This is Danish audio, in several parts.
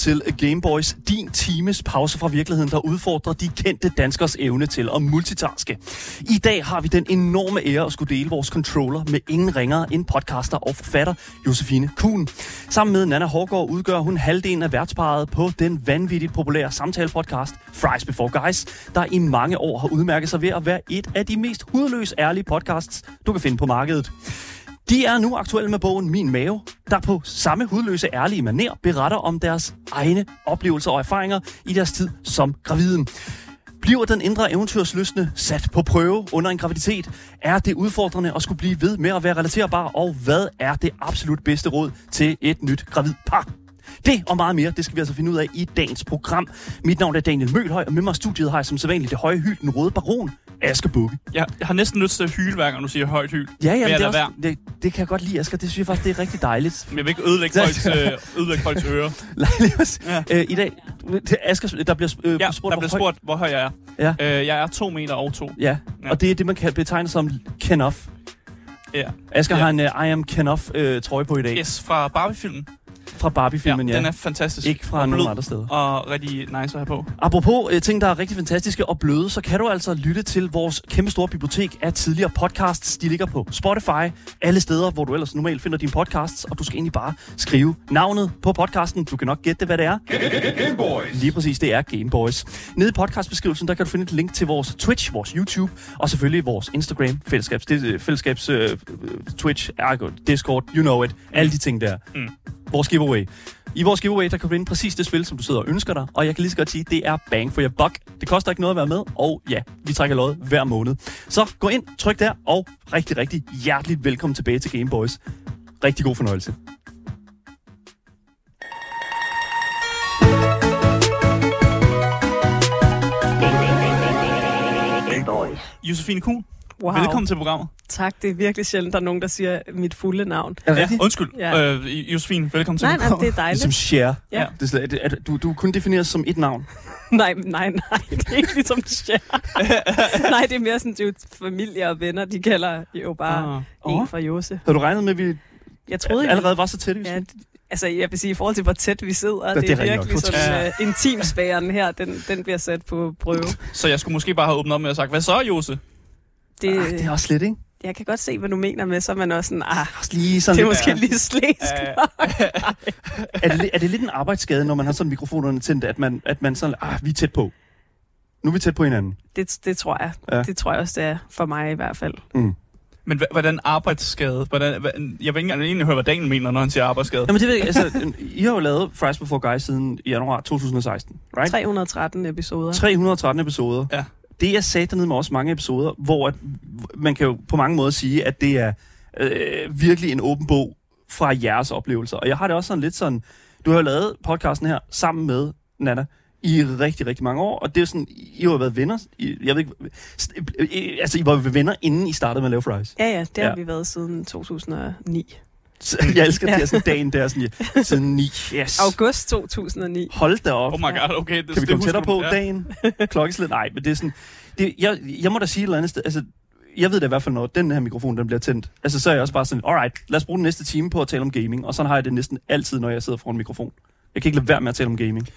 Til Gameboys, din times pause fra virkeligheden, der udfordrer de kendte danskers evne til at multitaske. I dag har vi den enorme ære at skulle dele vores controller med ingen ringere end podcaster og forfatter Josefine Kuhn. Sammen med Nana Hårgaard udgør hun halvdelen af værtsparet på den vanvittigt populære samtalepodcast Fries Before Guys, der i mange år har udmærket sig ved at være et af de mest hudløs ærlige podcasts, du kan finde på markedet. De er nu aktuelle med bogen Min Mave, der på samme hudløse ærlige maner beretter om deres egne oplevelser og erfaringer i deres tid som graviden. Bliver den indre eventyrsløsne sat på prøve under en graviditet? Er det udfordrende at skulle blive ved med at være relaterbar? Og hvad er det absolut bedste råd til et nyt gravid par? Det og meget mere, det skal vi altså finde ud af i dagens program. Mit navn er Daniel Mølhøj, og med mig i studiet har jeg som sædvanligt det høje hyld, den røde baron, Asger Bukke. Jeg, jeg har næsten lyst til at hyle, hver gang du siger højt hyl. Ja, ja, det, også, det, det, kan jeg godt lide, Asger. Det synes jeg faktisk, det er rigtig dejligt. Men jeg vil ikke ødelægge folks, øh, ødelægge folks ører. Os- Ja. øh, I dag, det, Asger, der bliver øh, Ja, spurgt, der bliver spurgt, hvor høj jeg er. Ja. Øh, jeg er to meter og to. Ja, Ja. og det er det, man kan betegne som Kenoff. Ja. Asger Ja. har en uh, I am Kenoff uh, trøje på i dag. Yes, fra Barbie-filmen. Fra Barbie-filmen, ja. Den er fantastisk. Ikke fra Og nogen andre steder. Og rigtig nice at have på. Apropos uh, ting, der er rigtig fantastiske og bløde, så kan du altså lytte til vores kæmpe store bibliotek af tidligere podcasts. De ligger på Spotify, alle steder, hvor du ellers normalt finder dine podcasts, og du skal egentlig bare skrive navnet på podcasten. Du kan nok gætte, hvad det er. Lige præcis, det er Game Boys. Nede i podcastbeskrivelsen, der kan du finde et link til vores Twitch, vores YouTube, og selvfølgelig vores Instagram, fællesskabs, det, øh, fællesskabs uh, Twitch, Ergo, Discord, you know it, alle de ting der. Mm. Vores giveaway. I vores giveaway, der kan du vinde præcis det spil, som du sidder og ønsker dig, og jeg kan lige så godt sige, det er bang for your buck. Det koster ikke noget at være med, og ja, vi trækker lod hver måned. Så gå ind, tryk der, og rigtig, rigtig hjerteligt velkommen tilbage til Game Boys. Rigtig god fornøjelse. Josefine Kuhn, Wow. velkommen til programmet. Tak, det er virkelig sjældent, der er nogen, der siger mit fulde navn. Er det Ja, undskyld. Ja. Øh, Josefine, velkommen til Nej, nej, programmet. det er dejligt. Ligesom Cher. Ja. Det er, slet- er, er, du, du kun defineres som et navn. Nej, nej, nej, det er ikke ligesom Cher. nej, det er mere sådan, det er jo familie og venner, de kalder jo bare Ah. en fra Jose. Havde du regnet med, at vi Jeg troede allerede var så tætte? Ja, altså jeg vil sige, i forhold til, hvor tæt vi sidder, Ja, det, det er er virkelig nok. sådan, uh, intimsfæren her, den, den bliver sat på prøve. Så jeg skulle måske bare have åbnet op med at sagt, hvad så, Jose? Det, Ah, det er også lidt, ikke? Jeg kan godt se, hvad du mener med, så er man også sådan, ah, lige sådan det er lidt, måske lige slæsk. er, det, er det lidt en arbejdsskade, når man har sådan mikrofonerne tændt, at man, at man sådan, ah, vi er tæt på. Nu er vi tæt på hinanden. Det, det tror jeg. Ja. Det tror jeg også, det er for mig i hvert fald. Mm. Men hvordan arbejdsskade? Hvordan, hva- jeg vil ikke engang egentlig høre, hvad Daniel mener, når han siger arbejdsskade. Jamen det ved jeg, altså, I har jo lavet Fries Before Guys siden januar 2016, right? 313 episoder. 313 episoder. Ja. Det er sat med også mange episoder, hvor at, man kan jo på mange måder sige, at det er øh, virkelig en åben bog fra jeres oplevelser. Og jeg har det også sådan lidt sådan, du har jo lavet podcasten her sammen med Nana i rigtig, rigtig mange år, og det er sådan, I har jo været venner, I, jeg ved ikke, øh, altså I var venner, inden I startede med at lave Fries. Ja, ja, det har ja. vi været siden 2009. Jeg elsker ja. Ja. det her sådan dagen der, sådan, ja, siden 9, yes. August 2009. Hold da op. Oh my god, okay. Det, Kan vi det komme tættere på Ja. dagen? Klokkeslæt? Nej, men det er sådan... Det, jeg, jeg må da sige et eller andet sted. Altså, jeg ved da i hvert fald, når den her mikrofon den bliver tændt. Altså, så er jeg også bare sådan, alright, lad os bruge den næste time på at tale om gaming. Og sådan har jeg det næsten altid, når jeg sidder foran en mikrofon. Jeg kan ikke lade være med at tale om gaming. Det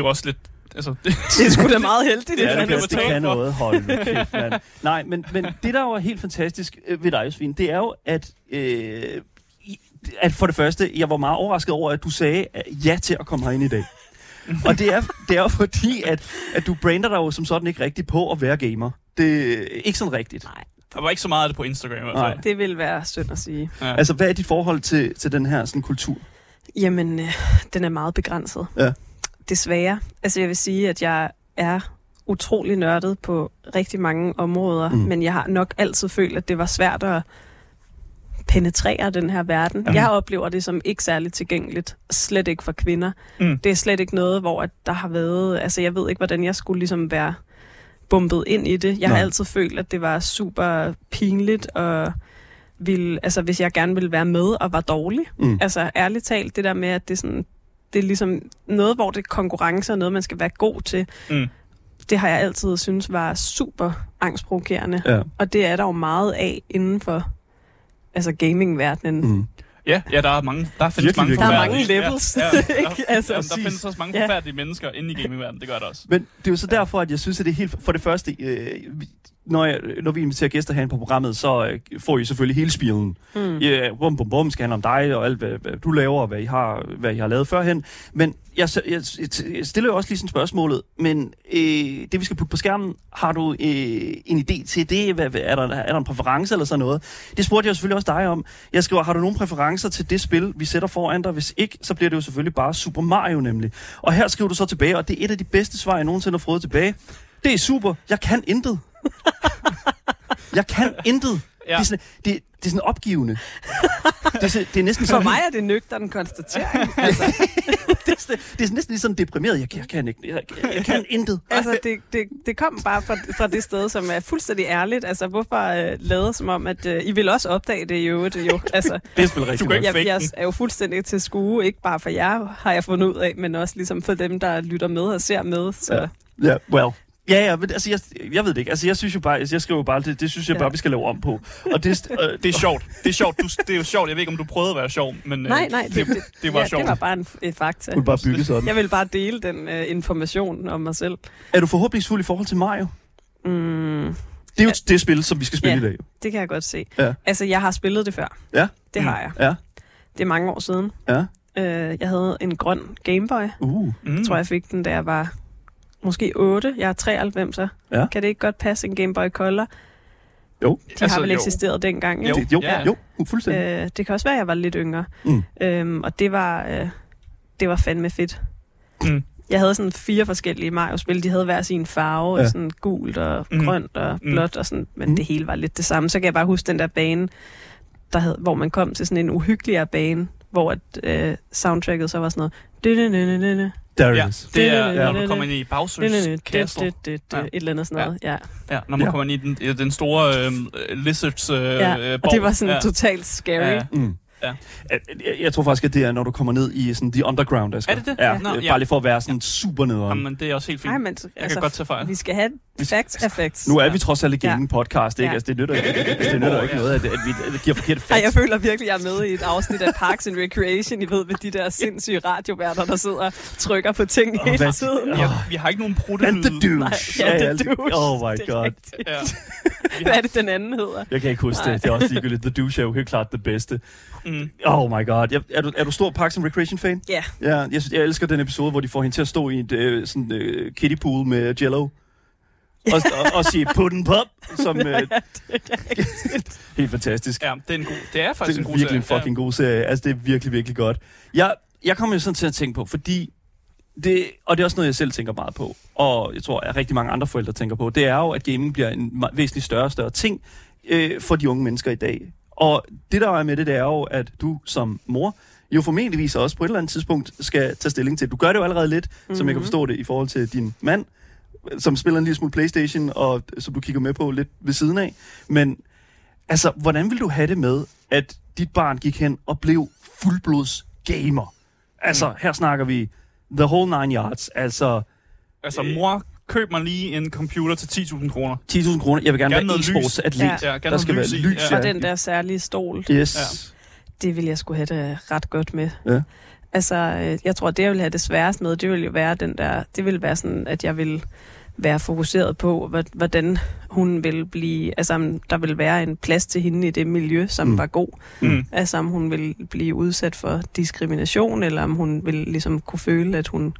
er jo også lidt... Altså, det, Det er sgu da meget heldigt. Ja, et det bliver andet det betalt kan for. noget. Hold kæft, mand. Nej, men, men det, der jo er helt fantastisk øh, ved dig, Josefine, det er jo, at, øh, at for det første, jeg var meget overrasket over, at du sagde øh, ja til at komme herind i dag. Og det er, det er fordi, at, at du brander dig jo som sådan ikke rigtigt på at være gamer. Det er ikke sådan rigtigt. Nej, der var ikke så meget af det på Instagram i hvert fald. det vil være synd at sige. Ja. Altså, hvad er dit forhold til, til den her sådan, kultur? Jamen, øh, den er meget begrænset. Ja. Desværre. Altså, jeg vil sige, at jeg er utrolig nørdet på rigtig mange områder, mm. men jeg har nok altid følt, at det var svært at penetrere den her verden. Mhm. Jeg oplever det som ikke særligt tilgængeligt. Slet ikke for kvinder. Mm. Det er slet ikke noget, hvor at der har været... Altså, jeg ved ikke, hvordan jeg skulle ligesom være bumpet ind i det. Jeg Nej. har altid følt, at det var super pinligt, og ville, altså, hvis jeg gerne ville være med og var dårlig. Mm. Altså, ærligt talt, det der med, at det sådan... Det er ligesom noget, hvor det er konkurrence og noget, man skal være god til. Mm. Det har jeg altid synes var super angstprovokerende. Ja. Og det er der jo meget af inden for altså gamingverdenen. Mm. Ja, ja, der er mange, der findes Virkelig, mange. Der er mange levels, Ja, ja, ja, Altså, ja, der findes også mange Ja. forfærdelige mennesker inde i gamingverdenen, det gør der også. Men det er jo så derfor, at jeg synes, at det er helt... For det første, øh, når, jeg, når vi inviterer gæster herinde på programmet, så øh, får I selvfølgelig hele spilen. Mm. Ja, bum, bum, bum, skal handle om dig og alt, hvad, hvad du laver, og hvad I, har, hvad I har lavet førhen. Men jeg, jeg, jeg, stiller jo også lige sådan spørgsmålet, men øh, det vi skal putte på skærmen, har du øh, en idé til det? Hvad, er, der, er der en præference eller sådan noget? Det spurgte jeg selvfølgelig også dig om. Jeg skriver, har du nogle præferencer til det spil, vi sætter foran dig? Hvis ikke, så bliver det jo selvfølgelig bare Super Mario nemlig. Og her skriver du så tilbage, og det er et af de bedste svar, jeg nogensinde har fået tilbage. Det er super. Jeg kan intet. Jeg kan intet. Ja. Det, er sådan, det, det er sådan opgivende. Det er, det er næsten For sådan, mig er det nøgteren konstatering. Altså, det, er, det er næsten lige sådan deprimeret. Jeg, jeg kan ikke. Jeg, jeg kan intet. altså det, det, det kom bare fra, fra det sted, som er fuldstændig ærligt. Altså, hvorfor øh, lade som om, at øh, I vil også opdage det i øvrigt, jo. Altså, Det er selvfølgelig Du rigtigt. nok. jeg, jeg er jo fuldstændig til skue, ikke bare for jer, har jeg fundet ud af, men også ligesom for dem, der lytter med og ser med. Så. Ja. Ja, well. Ja, ja, men altså, jeg, jeg ved det ikke. Altså, jeg synes jo bare, jeg skriver jo bare, det, det synes jeg Ja. bare, vi skal lave om på. Og det, øh, Det er sjovt. Det er sjovt. Du, det er jo sjovt. Jeg ved ikke, om du prøvede at være sjov, men øh, Nej, nej, det, det, det var ja, sjovt. det var bare en, et fakta. kunne bare bygge sådan. Jeg vil bare dele den øh, information om mig selv. Er du forhåbningsfuld i forhold til Mario? Mm, Det er jo det spil, som vi skal spille Ja. i dag. det kan jeg godt se. Ja. Altså, jeg har spillet det før. Ja. Det Mm. har jeg. Ja. Det er mange år siden. Ja. Øh, jeg havde en grøn Gameboy. Uh. Mm. Jeg tror, jeg fik den, da jeg var måske 8. Jeg er 93, så Ja. kan det ikke godt passe en Game Boy Color? Jo. De altså, har vel jo. eksisteret dengang, ikke? Jo. Det, jo, Ja. jo, uh, fuldstændig. Øh, det kan også være, at jeg var lidt yngre. Mm. Øhm, og det var, øh, det var fandme fedt. Mm. Jeg havde sådan fire forskellige Mario-spil. De havde hver sin farve, Ja. ja. sådan gult og Mm. grønt og Mm. blåt og sådan, men Mm. det hele var lidt det samme. Så kan jeg bare huske den der bane, der hed, hvor man kom til sådan en uhyggeligere bane, hvor at, øh, soundtracket så var sådan noget... "Du-du-du-du-du-du, There Ja, is. det er, når du kommer ind i Bowser's Castle. du-du-du-du", Ja. Et eller andet sådan noget, ja. Ja, når man kommer ind i den, den store øh, Lizards øh, ja. Og det var sådan ja. totalt scary. Ja. Mm. Ja. Jeg, jeg, tror faktisk, at det er, når du kommer ned i sådan the underground, Asger. Er det det? Ja, Nå, øh, ja. bare lige for at være sådan super nederen. Jamen, det er også helt fint. Nej, men jeg altså, kan godt tage fejl. vi skal have facts effects. Nu er vi trods alt i Ja. gaming podcast, ikke? Ja. Altså, det nytter ikke, altså, det nytter ikke noget, at, at vi at giver forkerte Ej, jeg facts. føler virkelig, at jeg er med i et afsnit af Parks and Recreation. I ved, med de der sindssyge radioværter, der sidder og trykker på ting Åh, hele hvad- tiden. Åh. Ja, vi har ikke nogen And the douche. Nej, ja, the douche. Oh my Det god. Ja. Hvad er det, den anden hedder? Jeg kan ikke huske det. Det er også ligegyldigt. The douche er jo helt klart det bedste. mm, Oh my god. Jeg, er, du, er du stor Parks and Recreation fan? Ja. Ja, jeg, jeg elsker den episode, hvor de får hende til at stå i et øh, sådan, øh, kiddie pool med jello. Og, og, og sige putten pop, som øh, helt fantastisk. ja, det er, en god, det er faktisk det en er god virkelig en serie. fucking god serie. Altså, det er virkelig, virkelig godt. Jeg, jeg kommer jo sådan til at tænke på, fordi det, og det er også noget, jeg selv tænker meget på, og jeg tror, at rigtig mange andre forældre tænker på, det er jo, at gaming bliver en væsentligt større og større ting øh, for de unge mennesker i dag. Og det, der er med det, det er jo, at du som mor jo formentligvis også på et eller andet tidspunkt skal tage stilling til. Du gør det jo allerede lidt, mm-hmm. som jeg kan Mhm. forstå det, i forhold til din mand, som spiller en lille smule Playstation, og som du kigger med på lidt ved siden af. Men altså, hvordan vil du have det med, at dit barn gik hen og blev fuldblods gamer? Altså, her snakker vi the whole nine yards. Altså, Altså, mor, køb mig lige en computer til 10.000 kroner. 10.000 kroner. Jeg vil gerne, Gerne være noget e-sports atlet. Ja. Ja, gerne Der skal være lys i. lys, Ja. Og den der særlige stol, Yes. Ja. det vil jeg skulle have det ret godt med. Ja. Altså, øh, jeg tror, det jeg vil have det sværest med, det vil jo være den der, det vil være sådan, at jeg vil være fokuseret på, hvad- hvordan hun vil blive, altså om der vil være en plads til hende i det miljø, som mm. var god. Mm. Altså om hun vil blive udsat for diskrimination, eller om hun vil ligesom kunne føle, at hun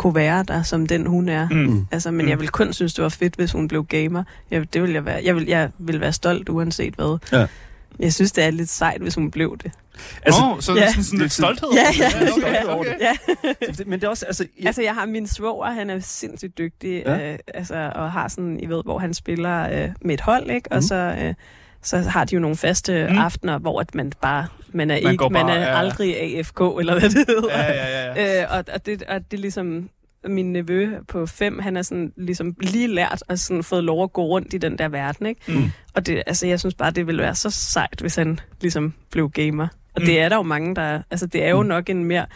kunne være der, som den hun er. Mm. Mm. Altså, men Mm. jeg vil kun synes, det var fedt, hvis hun blev gamer. Jeg, det vil jeg, være. Jeg, vil, jeg vil være stolt, uanset hvad. Ja. Jeg synes, det er lidt sejt, hvis hun blev det. Altså, oh, så ja. sådan, sådan lidt stolthed. Ja, ja, ja. okay. Ja. men det er også, altså, jeg, Altså, jeg har min svoger, han er sindssygt dygtig, Ja. øh, altså, og har sådan, I ved, hvor han spiller øh, med et hold, ikke? Og Mhm. så, øh, så har de jo nogle faste mm. aftener, hvor at man bare, man er, Man ikke, går man bare- er ja. aldrig AFK, eller hvad det hedder. Ja, ja, ja. ja. Øh, og, og, det, og det er ligesom, min nevø på fem, han er sådan ligesom lige lært og sådan fået lov at gå rundt i den der verden, ikke? Mm. Og det, altså, jeg synes bare, det ville være så sejt, hvis han ligesom blev gamer. Og Mm. det er der jo mange, der... Altså, det er jo Mm. nok en mere...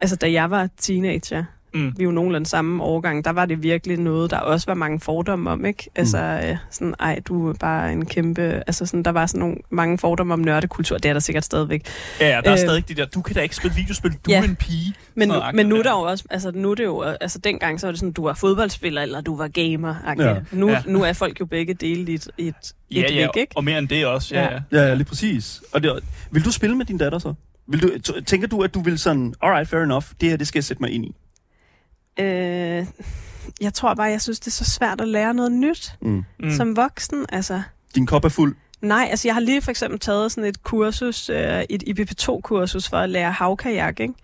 Altså, da jeg var teenager, Mm. vi er jo nogenlunde samme årgang, der var det virkelig noget, der også var mange fordomme om, ikke? Altså, øh, sådan, ej, du er bare en kæmpe... Altså, sådan, der var sådan nogle, mange fordomme om nørdekultur, det er der sikkert stadigvæk. Ja, ja, der er Øh, stadig de der, du kan da ikke spille videospil, du ja. er en pige. Men, nu, men nu er der jo også, altså nu er det jo, altså dengang så var det sådan, du var fodboldspiller, eller du var gamer. Ja. Ja. Nu, Ja. nu er folk jo begge dele i et, et, Ja, et ja, væk, ikke? og mere end det også. Ja, Ja. ja. Ja, lige præcis. Og det, vil du spille med din datter så? Vil du, tænker du, at du vil sådan, alright, fair enough, det her, det skal jeg sætte mig ind i? Øh, jeg tror bare, jeg synes, det er så svært at lære noget nyt Mm. Mm. som voksen. Altså, Din kop er fuld. nej, altså jeg har lige for eksempel taget sådan et kursus, øh, et IBP2-kursus for at lære havkajak, ikke?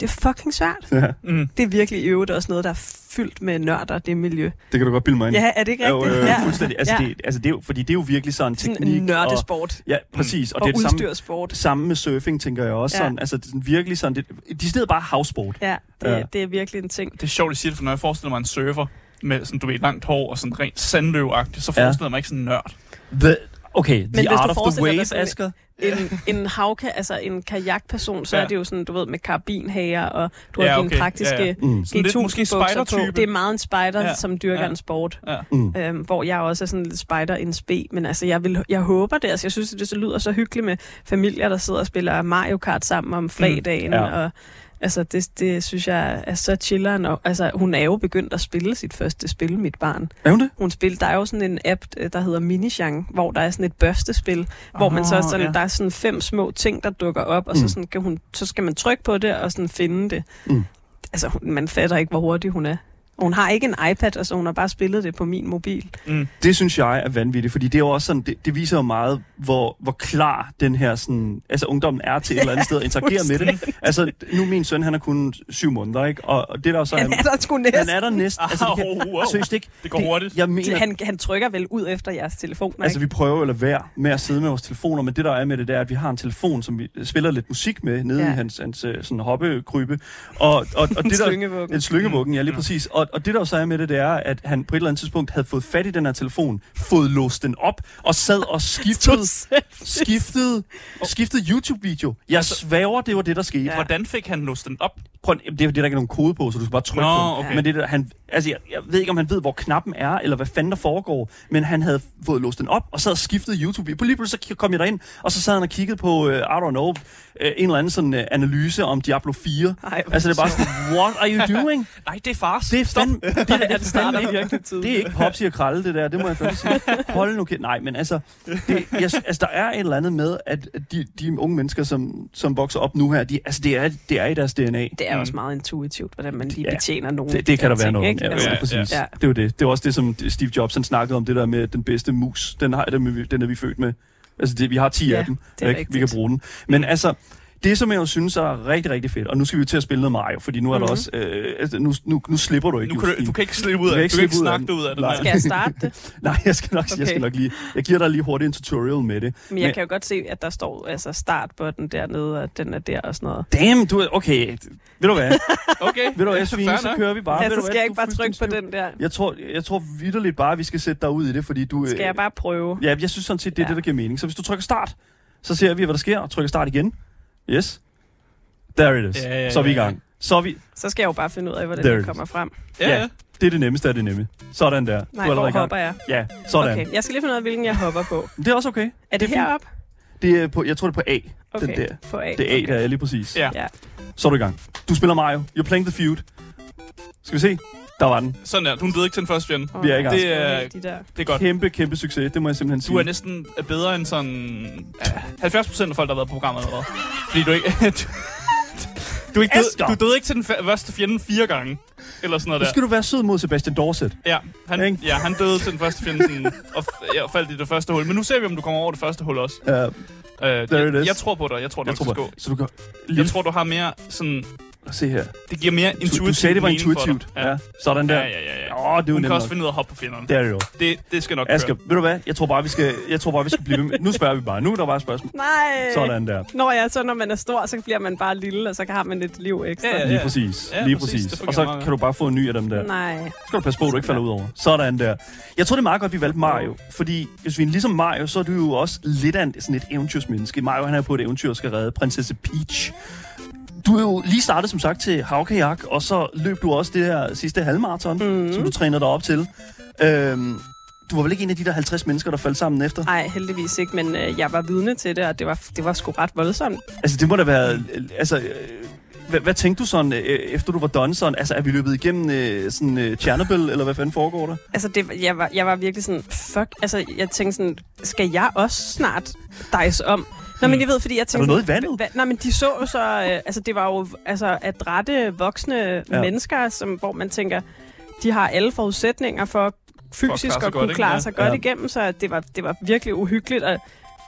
Det er fucking svært. Ja, Mm. Det er virkelig i øvrigt også noget, der er fyldt med nørder, det miljø. det kan du godt bilde mig ind. Ja, er det ikke Jo, rigtigt? øh, ja. fuldstændig. Altså, Ja. det, altså det er jo, fordi det er jo virkelig sådan Sådan teknik. en nørdesport. Og, ja, præcis. Og, Og, det er det samme, samme med surfing, tænker jeg også. Ja. Sådan, altså, det er sådan virkelig sådan, det, de steder bare havsport. Ja, det, Ja. ja. det er virkelig en ting. Det er sjovt, at sige det, for når jeg forestiller mig en surfer med sådan, du ved, langt hår og sådan rent sandløvagtigt, så forestiller jeg mig ikke sådan en nørd. The, okay, hvis the art of the wave, sådan- Asger. En, en havka, altså en kajakperson, så Ja. ja. er det jo sådan, du ved, med karabinhager, og du Ja, har dine okay. praktiske Ja, ja. Mm. Sådan lidt måske G1000-bukser på. Det er meget en spider, Ja. ja. som dyrker Ja. ja. en sport. Ja. Mm. Øhm, hvor jeg også er sådan lidt spider in spe. Men altså, jeg, vil, jeg håber det. Altså, jeg synes, det så lyder så hyggeligt med familier, der sidder og spiller Mario Kart sammen om fredagen. Mm. Ja. Og, altså, det, det synes jeg er så chilleren. Og, altså, hun er jo begyndt at spille sit første spil, mit barn. Er hun det? Hun spiller, der er jo sådan en app, øh, der hedder Minishang, hvor der er sådan et børstespil, hvor man så sådan, ja. der er sådan fem små ting, der dukker op, og Mm. så, sådan kan hun, så skal man trykke på det og sådan finde det. Mm. Altså, man fatter ikke, hvor hurtig hun er. Og Hun har ikke en iPad, altså hun har bare spillet det på min mobil. Mm. Det synes jeg er vanvittigt, fordi det er jo også sådan, det, det viser jo meget, hvor, hvor klar den her sådan, altså ungdommen er til et eller andet sted at interagere med det. Altså, nu er min søn, han er kun syv måneder, ikke? Og, og det der så Han er der sgu han næsten. er der næsten. Altså, det kan, wow. seriøst ikke. Det går hurtigt. Jeg mener, Han, han trykker vel ud efter jeres telefon, Altså, ikke? vi prøver lade være med at sidde med vores telefoner, men det der er med det, det er, at vi har en telefon, som vi spiller lidt musik med, nede ja. I hans, hans øh, sådan hoppekrybe. Og, og, og det der, Slyngevuggen. en slyngevuggen, ja, lige præcis. Og, og det der så er med det, det er, at han på et eller andet tidspunkt havde fået fat i den her telefon, fået låst den op, og sad og skiftede, skiftede, skiftede YouTube-video. Jeg svæver, det var det, der skete. Ja. Hvordan fik han låst den op? Prøv, det er det, er der ikke er nogen kode på, så du skal bare trykke Nå, på den. okay. Men det der, han, altså, jeg, jeg ved ikke, om han ved, hvor knappen er, eller hvad fanden der foregår, men han havde fået låst den op, og sad og skiftede YouTube. På lige pludselig så kom jeg derind, og så sad han og kiggede på, uh, I don't know, uh, en eller anden sådan uh, analyse om Diablo 4. Ej, altså, det er bare sådan, what are you doing? Nej, det er fars. Det er fandme, det, er- det, Han starter fandme ikke, det er ikke Popsi og Kralle, det der. Det må jeg fandme sige. Hold nu kæft. Nej, men altså, det, jeg, altså, der er et eller andet med, at de, de unge mennesker, som, som vokser op nu her, de, altså, det, er, det er i deres DNA. Det er Mm. også meget intuitivt, hvordan man lige Ja. betjener nogle Det, det kan der være ting, noget om. ikke? Ja, Altså, ja, præcis. Ja. Det er jo det. Det er også det, som Steve Jobs han snakkede om, det der med den bedste mus. Den, har, den, er vi- den er vi født med. Altså, det, vi har 10 Ja, af dem. ikke? Vi kan bruge den. Men altså, det som jeg jo synes er rigtig, rigtig fedt, og nu skal vi til at spille noget Mario, fordi nu er der Mhm. også, øh, altså, nu, nu, nu slipper du ikke. Nu kan du, du kan ikke slippe ud af Du kan det. ikke Du kan ikke slippe ud af snakke dig ud af det. Nej. Skal jeg starte det? Nej, jeg skal nok, okay. jeg skal nok lige, jeg giver dig lige hurtigt en tutorial med det. Men jeg Men- kan jo godt se, at der står altså startbutton dernede, og at den er der og sådan noget. Damn, du er, okay, ved du hvad, Okay. ved du hvad, Svine, så kører vi bare. Ja, så skal hvad, jeg ikke bare trykke på den der. Jeg tror, jeg tror vidderligt bare, at vi skal sætte dig ud i det, fordi du... Skal øh, jeg bare prøve? Ja, jeg synes sådan set, det er Ja. det, der giver mening. Så hvis du trykker start, så ser vi, hvad der sker, og trykker start igen. Yes. There it is. Ja, ja, så er vi i ja, ja. gang. Så er vi... Så skal jeg jo bare finde ud af, hvordan There det kommer frem. Ja, Ja. ja. Det er det nemmeste af det nemme. Sådan der. Nej, du er hvor i gang. hopper jeg? Ja, sådan. Okay, jeg skal lige finde ud af, hvilken jeg hopper på. Det er også okay. Er det, Det er fint. heroppe? Det er på, jeg tror, det er på A. Okay, Den der. på A. Det er A, okay. der er lige præcis. Ja. Ja. Så er du i gang. Du spiller Mario. You're playing the feud. Skal vi se? Der var den. Sådan der. Du er død ikke til den første fjende. Åh, Vi er i gang. Det er-. Det er godt. Kæmpe, kæmpe succes. Det må jeg simpelthen sige. Du er næsten bedre end sådan... ja, 70 procent af folk, der har været på programmet allerede. Fordi du ikke... du, du, er ikke død, du døde ikke til den første fjende fire gange. Eller sådan noget Nu der. skal du være sød mod Sebastian Dorset. Ja, han, Ikke? ja, han døde til den første fjende sådan, og ja, faldt i det første hul. Men nu ser vi, om du kommer over det første hul også. Uh, Uh, There it jeg, is. jeg tror på dig. Jeg tror, jeg det tror skal på. gå. Så du kan... Jeg tror, du har mere sådan... Se her. Det giver mere Du, intuitivt du sagde, det var intuitivt. Ja. Sådan der. Ja, ja, ja. ja. Åh, det er Hun kan også nok. finde ud af at hoppe på fjenderne. Det er det jo. Det, det skal nok Asger, køre. ved du hvad? Jeg tror bare, vi skal, jeg tror bare, vi skal blive med. Nu spørger vi bare. Nu er der bare et spørgsmål. Nej! Sådan der. Når jeg så når man er stor, så bliver man bare lille, og så har man et liv ekstra. Ja, ja, Lige præcis. Ja, Lige præcis. præcis. Og så meget kan du bare få en ny af dem der. Nej. Så skal du passe på, at du ikke falder ud over. Sådan der. Jeg tror, det er meget godt, vi valgte Mario. Fordi hvis vi er ligesom Mario, så er du jo også lidt af en, sådan et eventyrsmenneske. Mario han er på et eventyr og skal redde prinsesse Peach. Du er jo lige startet, som sagt, til havkajak, og så løb du også det her sidste halvmarathon, mm. som du trænede dig op til. Øhm, du var vel ikke en af de der 50 mennesker, der faldt sammen efter? Nej, heldigvis ikke, men øh, jeg var vidne til det, og det var, det var sgu ret voldsomt. Altså, det må da være... øh, Altså, øh, hvad, hvad tænkte du sådan, øh, efter du var done sådan? Altså, er vi løbet igennem øh, sådan øh, Chernobyl, eller hvad fanden foregår der? Altså, det, jeg, var, jeg var virkelig sådan, fuck, altså, jeg tænkte sådan, skal jeg også snart dice om? Nå, men jeg ved, fordi jeg tænkte... Hmm. noget i vandet? Hva, nej, men de så jo så... Øh, altså, det var jo altså, adrette voksne Ja. mennesker, som, hvor man tænker, de har alle forudsætninger for fysisk klare sig at godt, kunne ikke? klare Ja. sig godt Ja. igennem, så det var, det var virkelig uhyggeligt, og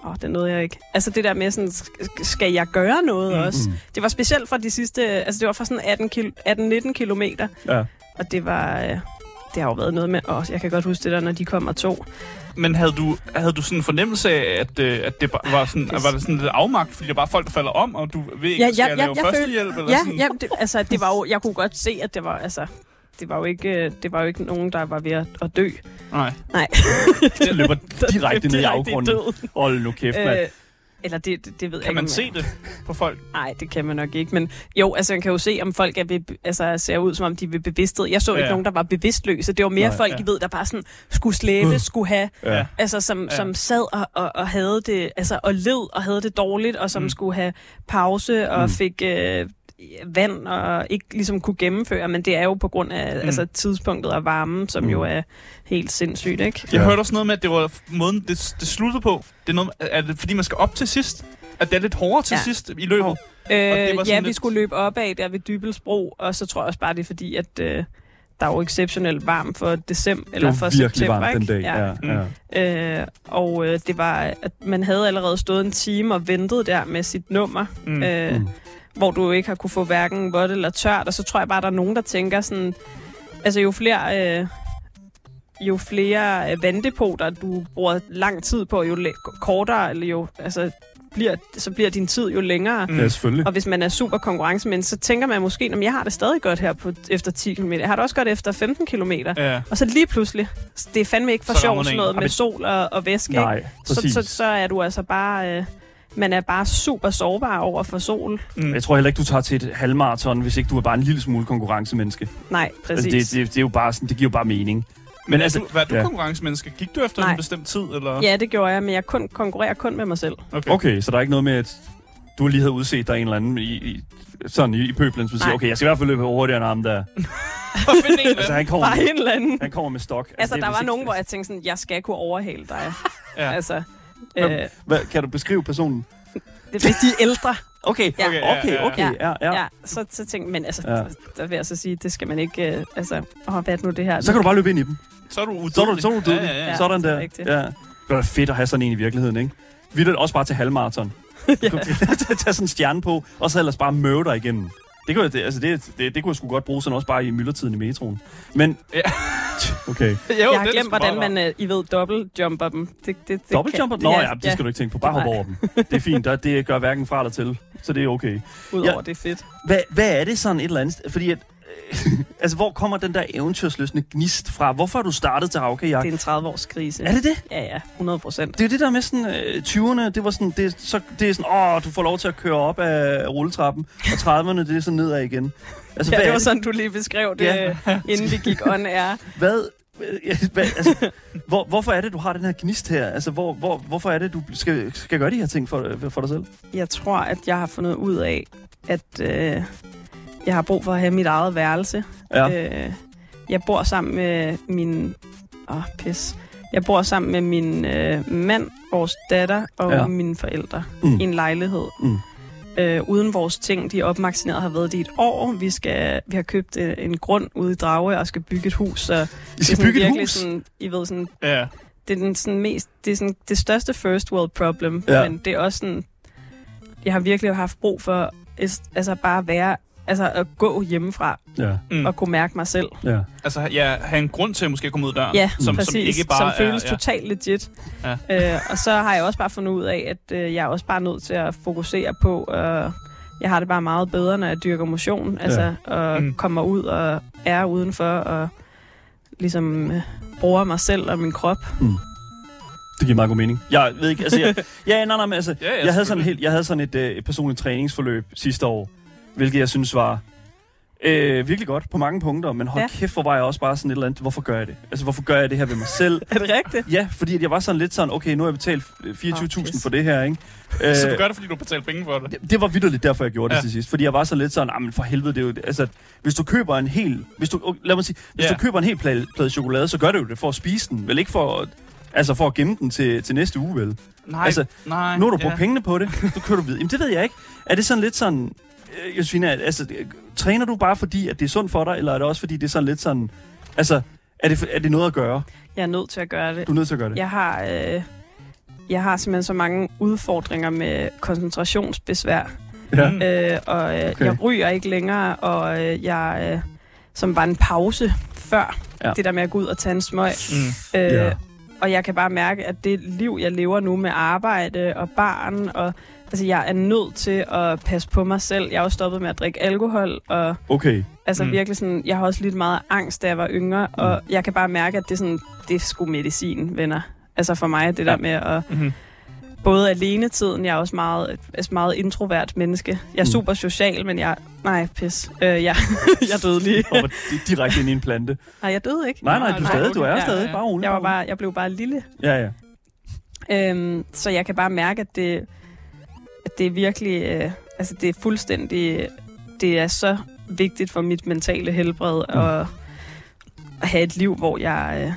Åh, det nåede jeg ikke. Altså det der med sådan, sk- skal jeg gøre noget mm. også? Det var specielt fra de sidste, altså det var fra sådan 18 kil, 18-19 kilometer, Ja. og det var, øh, det har jo været noget med, og jeg kan godt huske det der, når de kom og tog. Men havde du, havde du sådan en fornemmelse af, at, øh, at det bare var sådan, det- var det sådan lidt afmagt, fordi det bare folk, der falder om, og du ved ikke, Ja, skal ja, jeg ja, lave jeg førstehjælp? Eller Ja, sådan? ja det, altså det var jo, jeg kunne godt se, at det var, altså, det var jo ikke, øh, det var jo ikke nogen, der var ved at, at dø. Nej. Nej. Det løber direkte ned i afgrunden. Hold nu kæft, mand. Eller det, det, det ved jeg Kan ikke, man om se jeg- det på folk? Nej, det kan man nok ikke. Men jo, altså man kan jo se, om folk er ved, altså, ser ud, som om de er bevidsthed. Jeg så Ja. ikke nogen, der var bevidstløse. Det var mere Nej. folk, Ja. I ved, der bare sådan skulle slæbe, skulle have, Ja. altså som, Ja. som sad og, og, og havde det, altså og led og havde det dårligt, og som Mm. skulle have pause og Mm. fik øh, vand og ikke ligesom kunne gennemføre, men det er jo på grund af Mm. altså, tidspunktet og varmen, som Mm. jo er helt sindssygt, ikke? Jeg Ja. hørte også noget med, at det var måden, det, det sluttede på. Det er, noget, er det fordi, man skal op til sidst? At det er lidt hårdere til Ja. sidst i løbet? Øh, var ja, lidt- vi skulle løbe opad der ved Dybelsbro, og så tror jeg også bare, det er fordi, at øh, der er jo exceptionelt varmt for december, Det eller var for virkelig september, varmt den ikke? dag. Ja. Mm. Ja. Øh, og øh, det var, at man havde allerede stået en time og ventet der med sit nummer, Mm. mm. Øh, Mm. Hvor du ikke har kunne få hverken vådt eller tørt, og så tror jeg bare, der er nogen, der tænker sådan, altså jo flere... Øh, jo flere øh, vanddepoter, du bruger lang tid på, jo kortere, eller jo, altså, bliver, så bliver din tid jo længere. Mm. ja, selvfølgelig. Og hvis man er super konkurrencemenneske, så tænker man måske, at jeg har det stadig godt her på, efter 10 km. Jeg har det også godt efter 15 km. Ja. Og så lige pludselig, det er fandme ikke for Så rammer sjov den sådan noget med sol og, og væske. Nej, ikke? Så, så, så er du altså bare... Øh, man er bare super sårbar over for sol. Mm. Jeg tror heller ikke, du tager til et halvmarathon, hvis ikke du er bare en lille smule konkurrencemenneske. Nej, Altså, præcis. det, det, det, er jo bare sådan, det giver jo bare mening. Men altså, du, hvad er du ja. konkurrencemenneske? Gik du efter Nej. en bestemt tid? Eller? Ja, det gjorde jeg, men jeg kun konkurrerer kun med mig selv. Okay. Okay, så der er ikke noget med, at du lige havde udset dig en eller anden i, i, sådan i, i pøblen, som siger, okay, jeg skal i hvert fald løbe hurtigere end ham der. Altså, han kommer, Bare med, en eller anden. han kommer med stok. Altså, det er der var ikke- nogen, hvor jeg tænkte sådan, jeg skal kunne overhale dig. Ja. Altså, Hvem? øh, Hvad, kan du beskrive personen? hvis de er ældre. Okay, Ja. okay, okay, okay, ja, ja. Ja, ja. ja så, så tænkte men altså, Ja. ja. der vil jeg så sige, det skal man ikke, øh, altså, åh, hvad er det nu det her? Så kan du bare løbe ind i dem. Så er du udødelig. Så er du, så er du dødelig. Ja, ja, ja. Ja. Sådan det er der. Ja. Det var da fedt at have sådan en i virkeligheden, ikke? Vi er også bare til halvmarathon. Ja. Tage sådan en stjerne på, og så ellers bare møve dig igennem. Det kunne, jeg- det, altså det, det, det kunne jeg sgu godt bruge sådan også bare i myldretiden i metroen. Men, Ja. okay. Jo, Jeg har glemt, hvordan man, øh, I ved, dobbeltjumper dem. Det, det, det Dobbeltjumper? kan- Nå ja, det skal du ikke tænke på. Bare hoppe over dem. Det er fint, og det gør hverken fra eller til. Så det er okay. Udover Ja. det er fedt. Hvad, hvad er det sådan et eller andet? Fordi at, altså, hvor kommer den der eventyrsløsende gnist fra? Hvorfor har du startet til havkajak? Det er en 30-års krise. Er det det? Ja, ja, 100 procent. Det er det der med sådan, øh, 20'erne, det var sådan, det, er så, det er sådan, åh, du får lov til at køre op af rulletrappen, og 30'erne, det er sådan nedad igen. Altså, Ja, det var sådan, du lige beskrev det, Ja. ja. inden vi gik on air. hvad, øh, hvad altså, hvor, hvorfor er det, du har den her gnist her? Altså, hvor, hvor, hvorfor er det, du skal, skal gøre de her ting for, for dig selv? Jeg tror, at jeg har fundet ud af, at øh, jeg har brug for at have mit eget værelse. Ja. Øh, jeg bor sammen med min... Åh, oh, pis. Jeg bor sammen med min øh, mand, vores datter og Ja. mine forældre Mm. i en lejlighed. Mm. Øh, uden vores ting, de er opmagasineret, har været det i et år. Vi, skal, vi har købt øh, en grund ude i Drage og skal bygge et hus. Så I det er skal sådan bygge et virkelig hus? Sådan, I ved, sådan, Ja. det er den sådan mest, det er sådan det største first world problem, Ja. men det er også sådan, jeg har virkelig haft brug for, altså bare at være, altså at gå hjemmefra Ja, Mm. og kunne mærke mig selv. ja. Altså, ja, have en grund til at måske komme ud af døren. Ja, som, præcis. Som ikke bare som er, føles ja. totalt legit. Ja. Øh, og så har jeg også bare fundet ud af, at øh, jeg er også bare nødt til at fokusere på, øh, jeg har det bare meget bedre, når jeg dyrker motion, altså og Mm. mm. kommer ud og er udenfor og ligesom øh, bruger mig selv og min krop. Det giver meget god mening. Jeg ved ikke, altså, jeg, ja, nej, nej, men altså, Ja, ja, jeg havde sådan helt, jeg havde sådan et, øh, et personligt træningsforløb sidste år, hvilket jeg synes var øh, virkelig godt på mange punkter, men hold ja. Kæft, hvor var jeg også bare sådan et eller andet, hvorfor gør jeg det? Altså, hvorfor gør jeg det her ved mig selv? Er det rigtigt? Ja, fordi at jeg var sådan lidt sådan, okay, nu har jeg betalt 24.000 Åh, pis. for det her, ikke? Så du Øh, gør det, fordi du betaler penge for det? det, det var vidderligt derfor, jeg gjorde det Ja. til sidst. Fordi jeg var så lidt sådan, ah, men for helvede, det er jo... Altså, hvis du køber en hel... Hvis du, lad mig sige, hvis Ja. du køber en hel plade, plade chokolade, så gør det jo det for at spise den. Vel ikke for, at- altså for at gemme den til, til næste uge, vel? Nej, Altså, nej. Nu har du brugt ja. pengene på det, du kører du videre. Jamen, det ved jeg ikke. Er det sådan lidt sådan... Øh, Josefina, altså, træner du bare fordi, at det er sundt for dig, eller er det også fordi, det er sådan lidt sådan... Altså, er det, er det noget at gøre? Jeg er nødt til at gøre det. Du er nødt til at gøre det. Jeg har, øh, jeg har simpelthen så mange udfordringer med koncentrationsbesvær. Ja. Mm. Øh, og øh, Okay. jeg ryger ikke længere, og øh, jeg... Øh, som var en pause før Ja. det der med at gå ud og tage en smøg. Mm. Øh, Ja. Og jeg kan bare mærke, at det liv, jeg lever nu med arbejde og barn, og altså, jeg er nødt til at passe på mig selv. Jeg har også stoppet med at drikke alkohol, og Okay. altså Mm. virkelig sådan, jeg har også lidt meget angst, da jeg var yngre, mm. og jeg kan bare mærke, at det er sådan, det er sgu medicin, venner. Altså for mig, det Ja. der med at Mm-hmm. både alene tiden, jeg er også meget, et meget introvert menneske. Jeg er Mm. super social, men jeg, nej, pis, øh, jeg, jeg døde lige. Og direkte ind i en plante. Nej, jeg døde ikke. Nej, nej, du, er Nej, stadig, du er stadig. Ja, ja. Bare rolig. Jeg, var bare jeg blev bare lille. Ja, ja. Øhm, så jeg kan bare mærke, at det, det er virkelig, øh, altså det er fuldstændig, det er så vigtigt for mit mentale helbred Mm. mm. at, at have et liv, hvor jeg øh,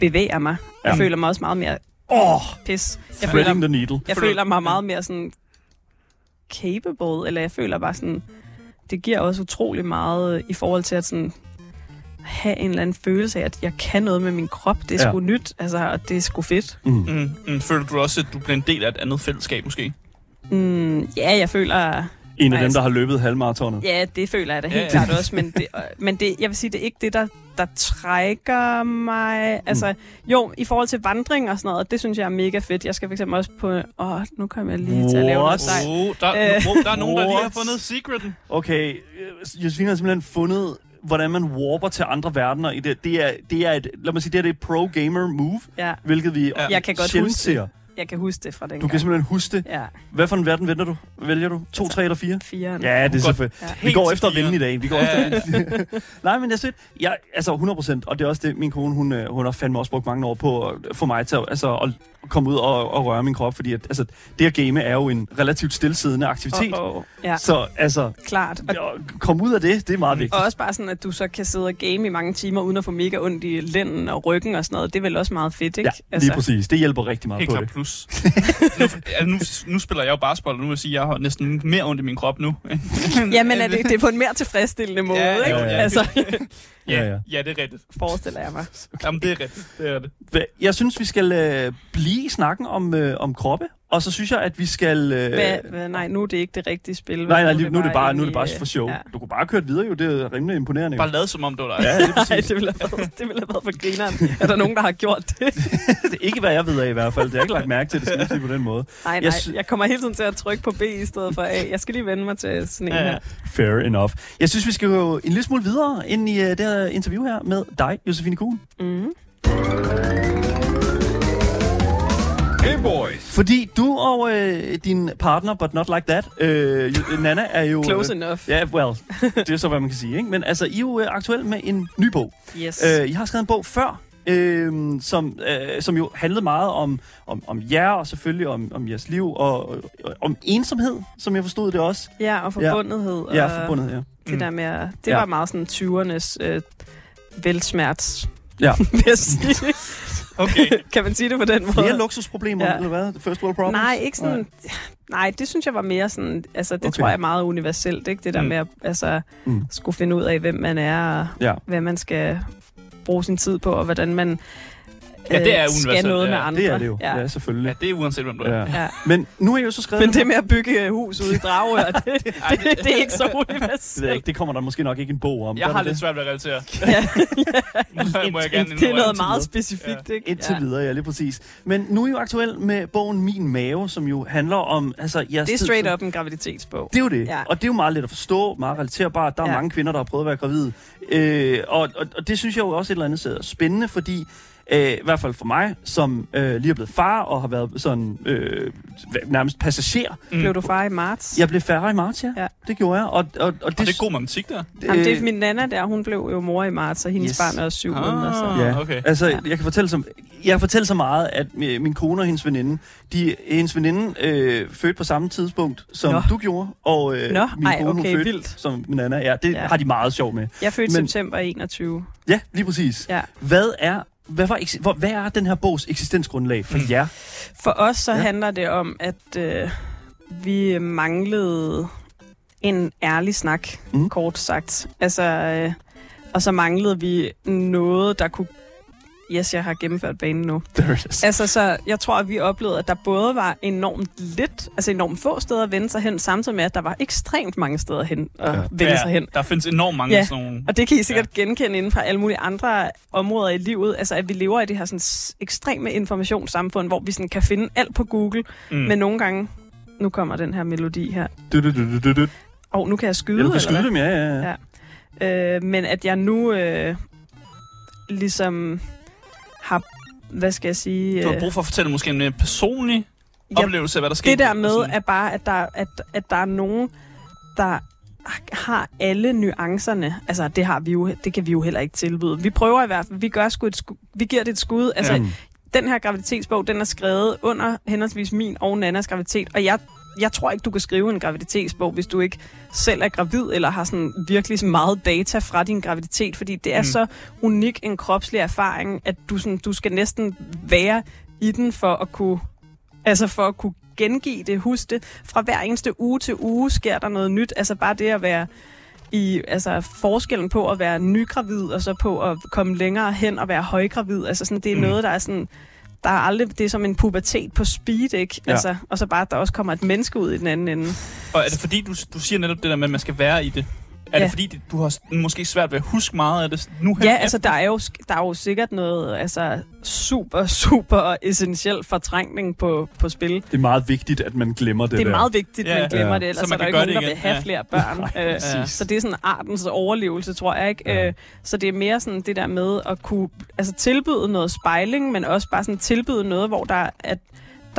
bevæger mig. Jeg Ja. føler mig også meget mere Åh, oh, pis. Jeg føler, the needle. jeg Føler- mig meget mere sådan capable, eller jeg føler bare sådan, det giver også utrolig meget i forhold til at sådan have en eller anden følelse af, at jeg kan noget med min krop. Det er ja. sgu nyt, altså, og det er sgu fedt. Mm. Mm. Mm. Føler du også, at du bliver en del af et andet fællesskab, måske? Mm, ja, jeg føler... En af dem, der har løbet halvmaratonet. Ja, det føler jeg da helt Ja, ja, klart også, men, det, men det, jeg vil sige, det er ikke det, der, der trækker mig. Altså, jo, i forhold til vandring og sådan noget, det synes jeg er mega fedt. Jeg skal fx også på... Åh, nu kommer jeg lige til at lave noget What? sejt. Oh, der, oh, der er nogen, der lige har What? fundet secreten. Okay, Josefine har simpelthen fundet, hvordan man warper til andre verdener i det. Det er, det er et, lad mig sige, det er et pro-gamer move, Ja, hvilket vi Ja. jeg kan godt huske ser. Jeg kan huske det fra den Du kan simpelthen huske det. Ja, Hvad for en verden venter du? Vælger du? To, tre eller fire? fire. Ja, det er selvfølgelig. Ja. Vi går efter at vinde i dag. Vi går Ja. efter Nej, men jeg synes, jeg, altså 100 procent, og det er også det, min kone, hun, øh, hun har fandme også brugt mange år på at få mig til at, altså, at komme ud og, og røre min krop, fordi at, altså, det at game er jo en relativt stillesiddende aktivitet. Oh, oh. Ja, Så altså, klart. Og, at komme ud af det, det er meget vigtigt. og også bare sådan, at du så kan sidde og game i mange timer, uden at få mega ondt i lænden og ryggen og sådan noget. Det er vel også meget fedt, ikke? Ja, lige præcis. Det hjælper rigtig meget Helt på det. plus. Nu, altså, nu, nu spiller jeg jo basketball, og nu vil jeg sige, at jeg har næsten mere ondt i min krop nu. Jamen, er det, det er på en mere tilfredsstillende måde, Ja, ikke? ja, ja. Altså, ja, Ja, ja. det er rigtigt. forestiller jeg mig. Jamen, det er rigtigt. Det er det. Hva- Jeg synes, vi skal øh, blive i snakken om, øh, om kroppe, og så synes jeg, at vi skal... Øh, Hvad, hvad, nej, nu er det ikke det rigtige spil. nej, nej, lige- nu er det bare, nu er det bare for show. Ja. Du kunne bare køre videre jo, det er rimelig imponerende. jo. Bare lade som om, det var dig. Ja, det er Nej, det ville have været, det ville have været for grineren. Er der nogen, der har gjort det? det er ikke, hvad jeg ved af i hvert fald. Det har jeg ikke lagt mærke til, det skal jeg sige på den måde. Nej, Jeg nej. sy- Jeg kommer hele tiden til at trykke på B i stedet for A. Jeg skal lige vende mig til sådan en Ja, ja. her. Fair enough. Jeg synes, vi skal gå en lille smule videre ind i uh, det her interview her med dig, Josefine Kuhn. Mm. Hey boys. Fordi du og øh, din partner, but not like that, øh, jo- Nana, er jo... Close øh, enough. Ja, well, det er så, hvad man kan sige. Ikke? Men altså, I er jo øh, aktuelt med en ny bog. Yes. Øh, I har skrevet en bog før, øh, som, øh, som jo handlede meget om, om, om jer, og selvfølgelig om, om jeres liv, og, og om ensomhed, som jeg forstod det også. Ja, og forbundethed. Ja, og forbundet, ja. Det Mm. der med, at- det Ja. var meget sådan 20'ernes øh, velsmerts. Ja. vil jeg sige. Okay. kan man sige det på den måde? Flere luksusproblemer, ja. Eller hvad? The first world problems? Nej, ikke sådan... Nej. det synes jeg var mere sådan... Altså, det Okay. tror jeg er meget universelt, ikke? Det der Mm. med at altså, mm. skulle finde ud af, hvem man er, og Ja. hvad man skal bruge sin tid på, og hvordan man Ja, det er øh, skal noget ja. med andre. Det er det jo. Ja, Ja. ja selvfølgelig. Ja, det er uanset, hvem du er. Ja. Ja. Men nu er jeg jo så skrevet... Men det med at bygge øh, hus ude i Dragør, det, det, det, det er ikke så det, universelt. ikke, det kommer der måske nok ikke en bog om. Jeg har lidt det? svært ved at relatere. Ja. Må jeg gerne det er noget meget specifikt, ikke? Indtil ja. videre, ja, lige præcis. Men nu er I jo aktuel med bogen Min Mave, som jo handler om... Altså, jeres Det er straight up en graviditetsbog. Det er jo det. Ja. Og det er jo meget let at forstå, meget relaterbart. Der er ja. Ja. mange kvinder, der har prøvet at være gravide. Øh, og, og, og det synes jeg jo også et eller andet sted er spændende, fordi Øh, I hvert fald for mig, som øh, lige er blevet far og har været sådan øh, nærmest passager. Mm. Blev du far i marts? Jeg blev færdig i marts, ja. Ja. Det gjorde jeg. Og, og, og Og det er god matematik der. Jamen, det er min nana der, hun blev jo mor i marts, og hendes Yes. barn er også syv måneder. Så. Ah, Ja, okay. altså, Ja. jeg kan fortælle så, jeg kan fortælle så meget, at øh, min kone og hendes veninde, de, hendes veninde øh, fødte på samme tidspunkt, som Nå. du gjorde, og øh, Nå, min ej, kone okay, fødte vildt. som min Anna. Ja, det ja. Har de meget sjov med. Jeg fødte Men... september 21. Ja, lige præcis. Ja. Hvad er hvad, var, hvor, hvad er den her bogs eksistensgrundlag for Mm. jer? For os så Ja. handler det om, at øh, vi manglede en ærlig snak, mm. kort sagt. Altså, øh, og så manglede vi noget, der kunne... Yes, jeg har gennemført banen nu. Altså, så jeg tror, at vi oplevede, at der både var enormt lidt, altså enormt få steder at vende sig hen, samtidig med, at der var ekstremt mange steder hen at Ja. ja. vende sig hen. Der findes enormt mange Ja. sådan nogle... Og det kan I sikkert ja. genkende inden fra alle mulige andre områder i livet. Altså, at vi lever i det her sådan, ekstreme informationssamfund, hvor vi sådan, kan finde alt på Google. Mm. Men nogle gange... Nu kommer den her melodi her. Du, du, du, du, du. Og nu kan jeg skyde, Ja, du kan eller skyde dem, ja, ja, ja. Ja. Øh, men at jeg nu øh, ligesom har... Hvad skal jeg sige? Du har øh, brug for at fortælle måske en mere personlig Ja, oplevelse af, hvad der skete. det der med, er bare, at der, at, at der er nogen, der har alle nuancerne. Altså, det har vi jo, det kan vi jo heller ikke tilbyde. Vi prøver i hvert fald, vi, gør sgu et sku, vi giver det et skud. Altså, ja. den her graviditetsbog, den er skrevet under henholdsvis min og Nannas graviditet, og jeg, jeg tror ikke, du kan skrive en graviditetsbog, hvis du ikke selv er gravid, eller har sådan virkelig så meget data fra din graviditet, fordi det er Mm. så unik en kropslig erfaring, at du, sådan, du skal næsten være i den for at kunne, altså for at kunne gengive det, huske det. Fra hver eneste uge til uge sker der noget nyt. Altså bare det at være i altså forskellen på at være nygravid og så på at komme længere hen og være højgravid. Altså sådan, det er mm. noget, der er sådan der er aldrig, det er som en pubertet på speed, ikke? Ja. Altså, og så bare, at der også kommer et menneske ud i den anden ende. Og er det fordi, du, du siger netop det der med, at man skal være i det? Er Ja. det fordi, det- du har måske svært ved at huske meget af det nu her? Ja, altså, der er, jo, der er jo sikkert noget altså, super, super essentiel fortrængning på, på spil. Det er meget vigtigt, at man glemmer det, Det er der. meget vigtigt, Ja. at man glemmer Ja. det, ellers Så man er der ikke nogen, der vil igen. have Ja. flere børn. Øh, præcis. så det er sådan artens overlevelse, tror jeg ikke. Ja. Øh, Så det er mere sådan det der med at kunne altså, tilbyde noget spejling, men også bare sådan tilbyde noget, hvor der, at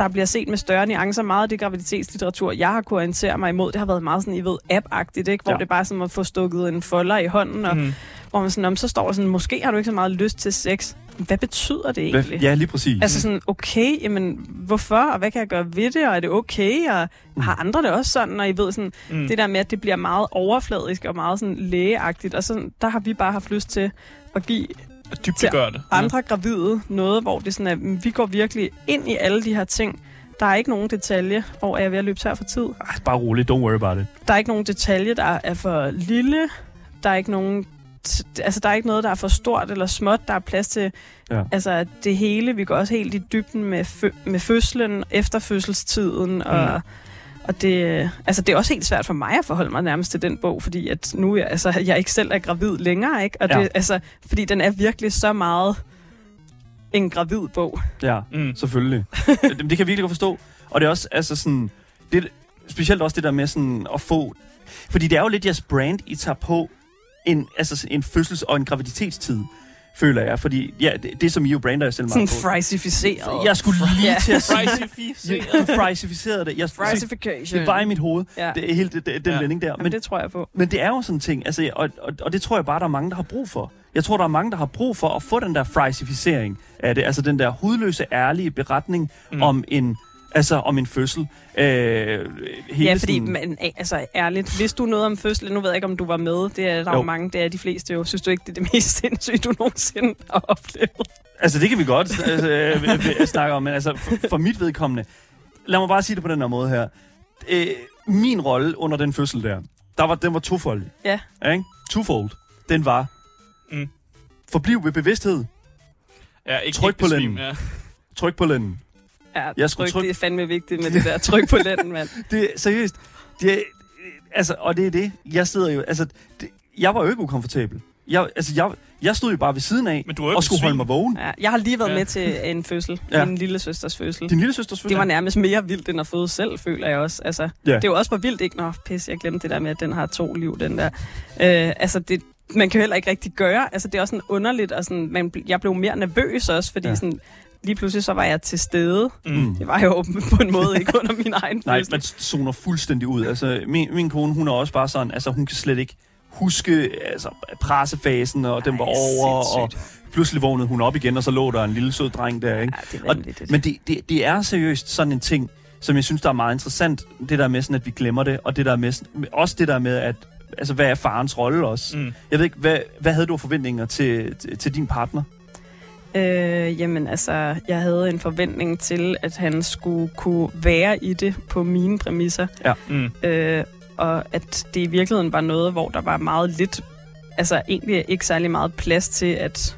der bliver set med større nuancer. Meget af det graviditetslitteratur, jeg har kunnet orientere mig imod, det har været meget sådan, I ved, app-agtigt, ikke? hvor Ja. det er bare sådan at få stukket en folder i hånden, og Mm. hvor man sådan, "Nå, men så står sådan, måske har du ikke så meget lyst til sex. Hvad betyder det Hvad- egentlig? Ja, lige præcis. Altså sådan, okay, jamen, hvorfor, og hvad kan jeg gøre ved det, og er det okay, og har andre det også sådan, og I ved sådan, Mm. mm. det der med, at det bliver meget overfladisk og meget sådan lægeagtigt, og sådan, der har vi bare haft lyst til at give At dybdegøre det. andre gravide noget, hvor det sådan er, mm, vi går virkelig ind i alle de her ting. Der er ikke nogen detalje, hvor er jeg ved at løbe tør for tid. Ej, bare roligt, don't worry about it. Der er ikke nogen detalje, der er for lille. Der er ikke nogen altså, der er ikke noget, der er for stort eller småt. Der er plads til Ja. altså, det hele. Vi går også helt i dybden med, fø- med fødslen, efterfødselstiden, og, Mm. Og det, altså, det er også helt svært for mig at forholde mig nærmest til den bog, fordi at nu er- altså, jeg ikke selv er gravid længere, ikke? Og Ja. det, altså, fordi den er virkelig så meget en gravid bog. Ja, Mm. selvfølgelig. det, det kan jeg virkelig godt forstå. Og det er også, altså sådan, det, specielt også det der med sådan at få, fordi det er jo lidt jeres brand, I tager på en, altså en fødsels- og en graviditetstid, føler jeg. Fordi ja, det, det som I jo brander jer selv Sådan meget på. frisificeret. Jeg skulle lige til at sige, Frisificeret. du frisificerede det. Jeg, Frisification. det var i mit hoved, Ja. det er helt det, det, den Ja. vending der. Jamen, Men, det tror jeg på. men det er jo sådan en ting, altså, og, og, og det tror jeg bare, der er mange, der har brug for. Jeg tror, der er mange, der har brug for at få den der frisificering af det. Altså den der hudløse, ærlige beretning mm. om en altså om en fødsel. Øh, hele Ja, fordi sådan, man, altså ærligt, hvis du noget om fødsel, nu ved jeg ikke, om du var med, det er der jo, mange, det er de fleste jo. Synes du ikke, det er det mest sindssyge, du nogensinde har oplevet? Altså, det kan vi godt altså, øh, øh, snakke om, men altså, for, for mit vedkommende, lad mig bare sige det på den her måde her. Øh, min rolle under den fødsel der, der var, den var tofoldig. Ja. Ikke? Twofold. Den var, Mm. forbliv ved bevidsthed, Ja, ikke, Tryk ikke på besvim, lænden. Ja. tryk på lænden. Ja, Jeg skulle tryk, tryk- det er fandme vigtigt med det der tryk på lænden, mand. Det er seriøst. Det er, altså, og det er det. Jeg sidder jo, altså, det, jeg var jo ikke ukomfortabel. Jeg, altså, jeg, jeg stod jo bare ved siden af Men du og skulle holde mig vågen. Ja, jeg har lige været Ja. med til en fødsel. Ja. Min lille søsters fødsel. Din lille søsters Det var nærmest mere vildt, end at føde selv, føler jeg også. Altså, Ja. Det er jo også for vildt, ikke? Nå, pis, jeg glemte det der med, at den har to liv, den der. Øh, altså, det, man kan jo heller ikke rigtig gøre. Altså, det er også sådan underligt, og sådan, man, jeg blev mere nervøs også, fordi ja. sådan, lige pludselig så var jeg til stede. Mm. Det var jeg jo på en måde ikke under min egen Nej, man zoner fuldstændig ud. Altså, min, min kone, hun er også bare sådan, altså hun kan slet ikke huske altså, pressefasen, og den var Ej, over, og sindssygt. pludselig vågnede hun op igen, og så lå der en lille sød dreng der, ikke? Ja, det Og, men det, det, det er seriøst sådan en ting, som jeg synes, der er meget interessant. Det der med sådan, at vi glemmer det, og det der med, også det der med, at altså, hvad er farens rolle også? Mm. Jeg ved ikke, hvad, hvad havde du forventninger til, til, til din partner? Øh, jamen altså, jeg havde en forventning til, at han skulle kunne være i det på mine præmisser. Mm. Øh, og at det i virkeligheden var noget, hvor der var meget lidt, altså egentlig ikke særlig meget plads til, at,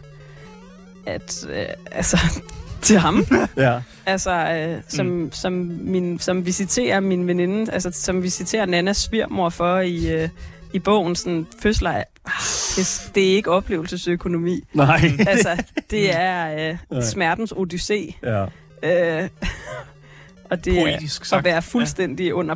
at øh, altså, til ham. Ja. Altså, øh, som, mm. som, min, som visiterer min veninde, altså som visiterer Nannas svirmor for i, øh, i bogen, sådan, fødsler er, ah, det, det er ikke oplevelsesøkonomi. Nej. altså, det er øh, Nej. smertens odyssé. ja. Øh, og det Poetisk er sagt. at være fuldstændig ja. under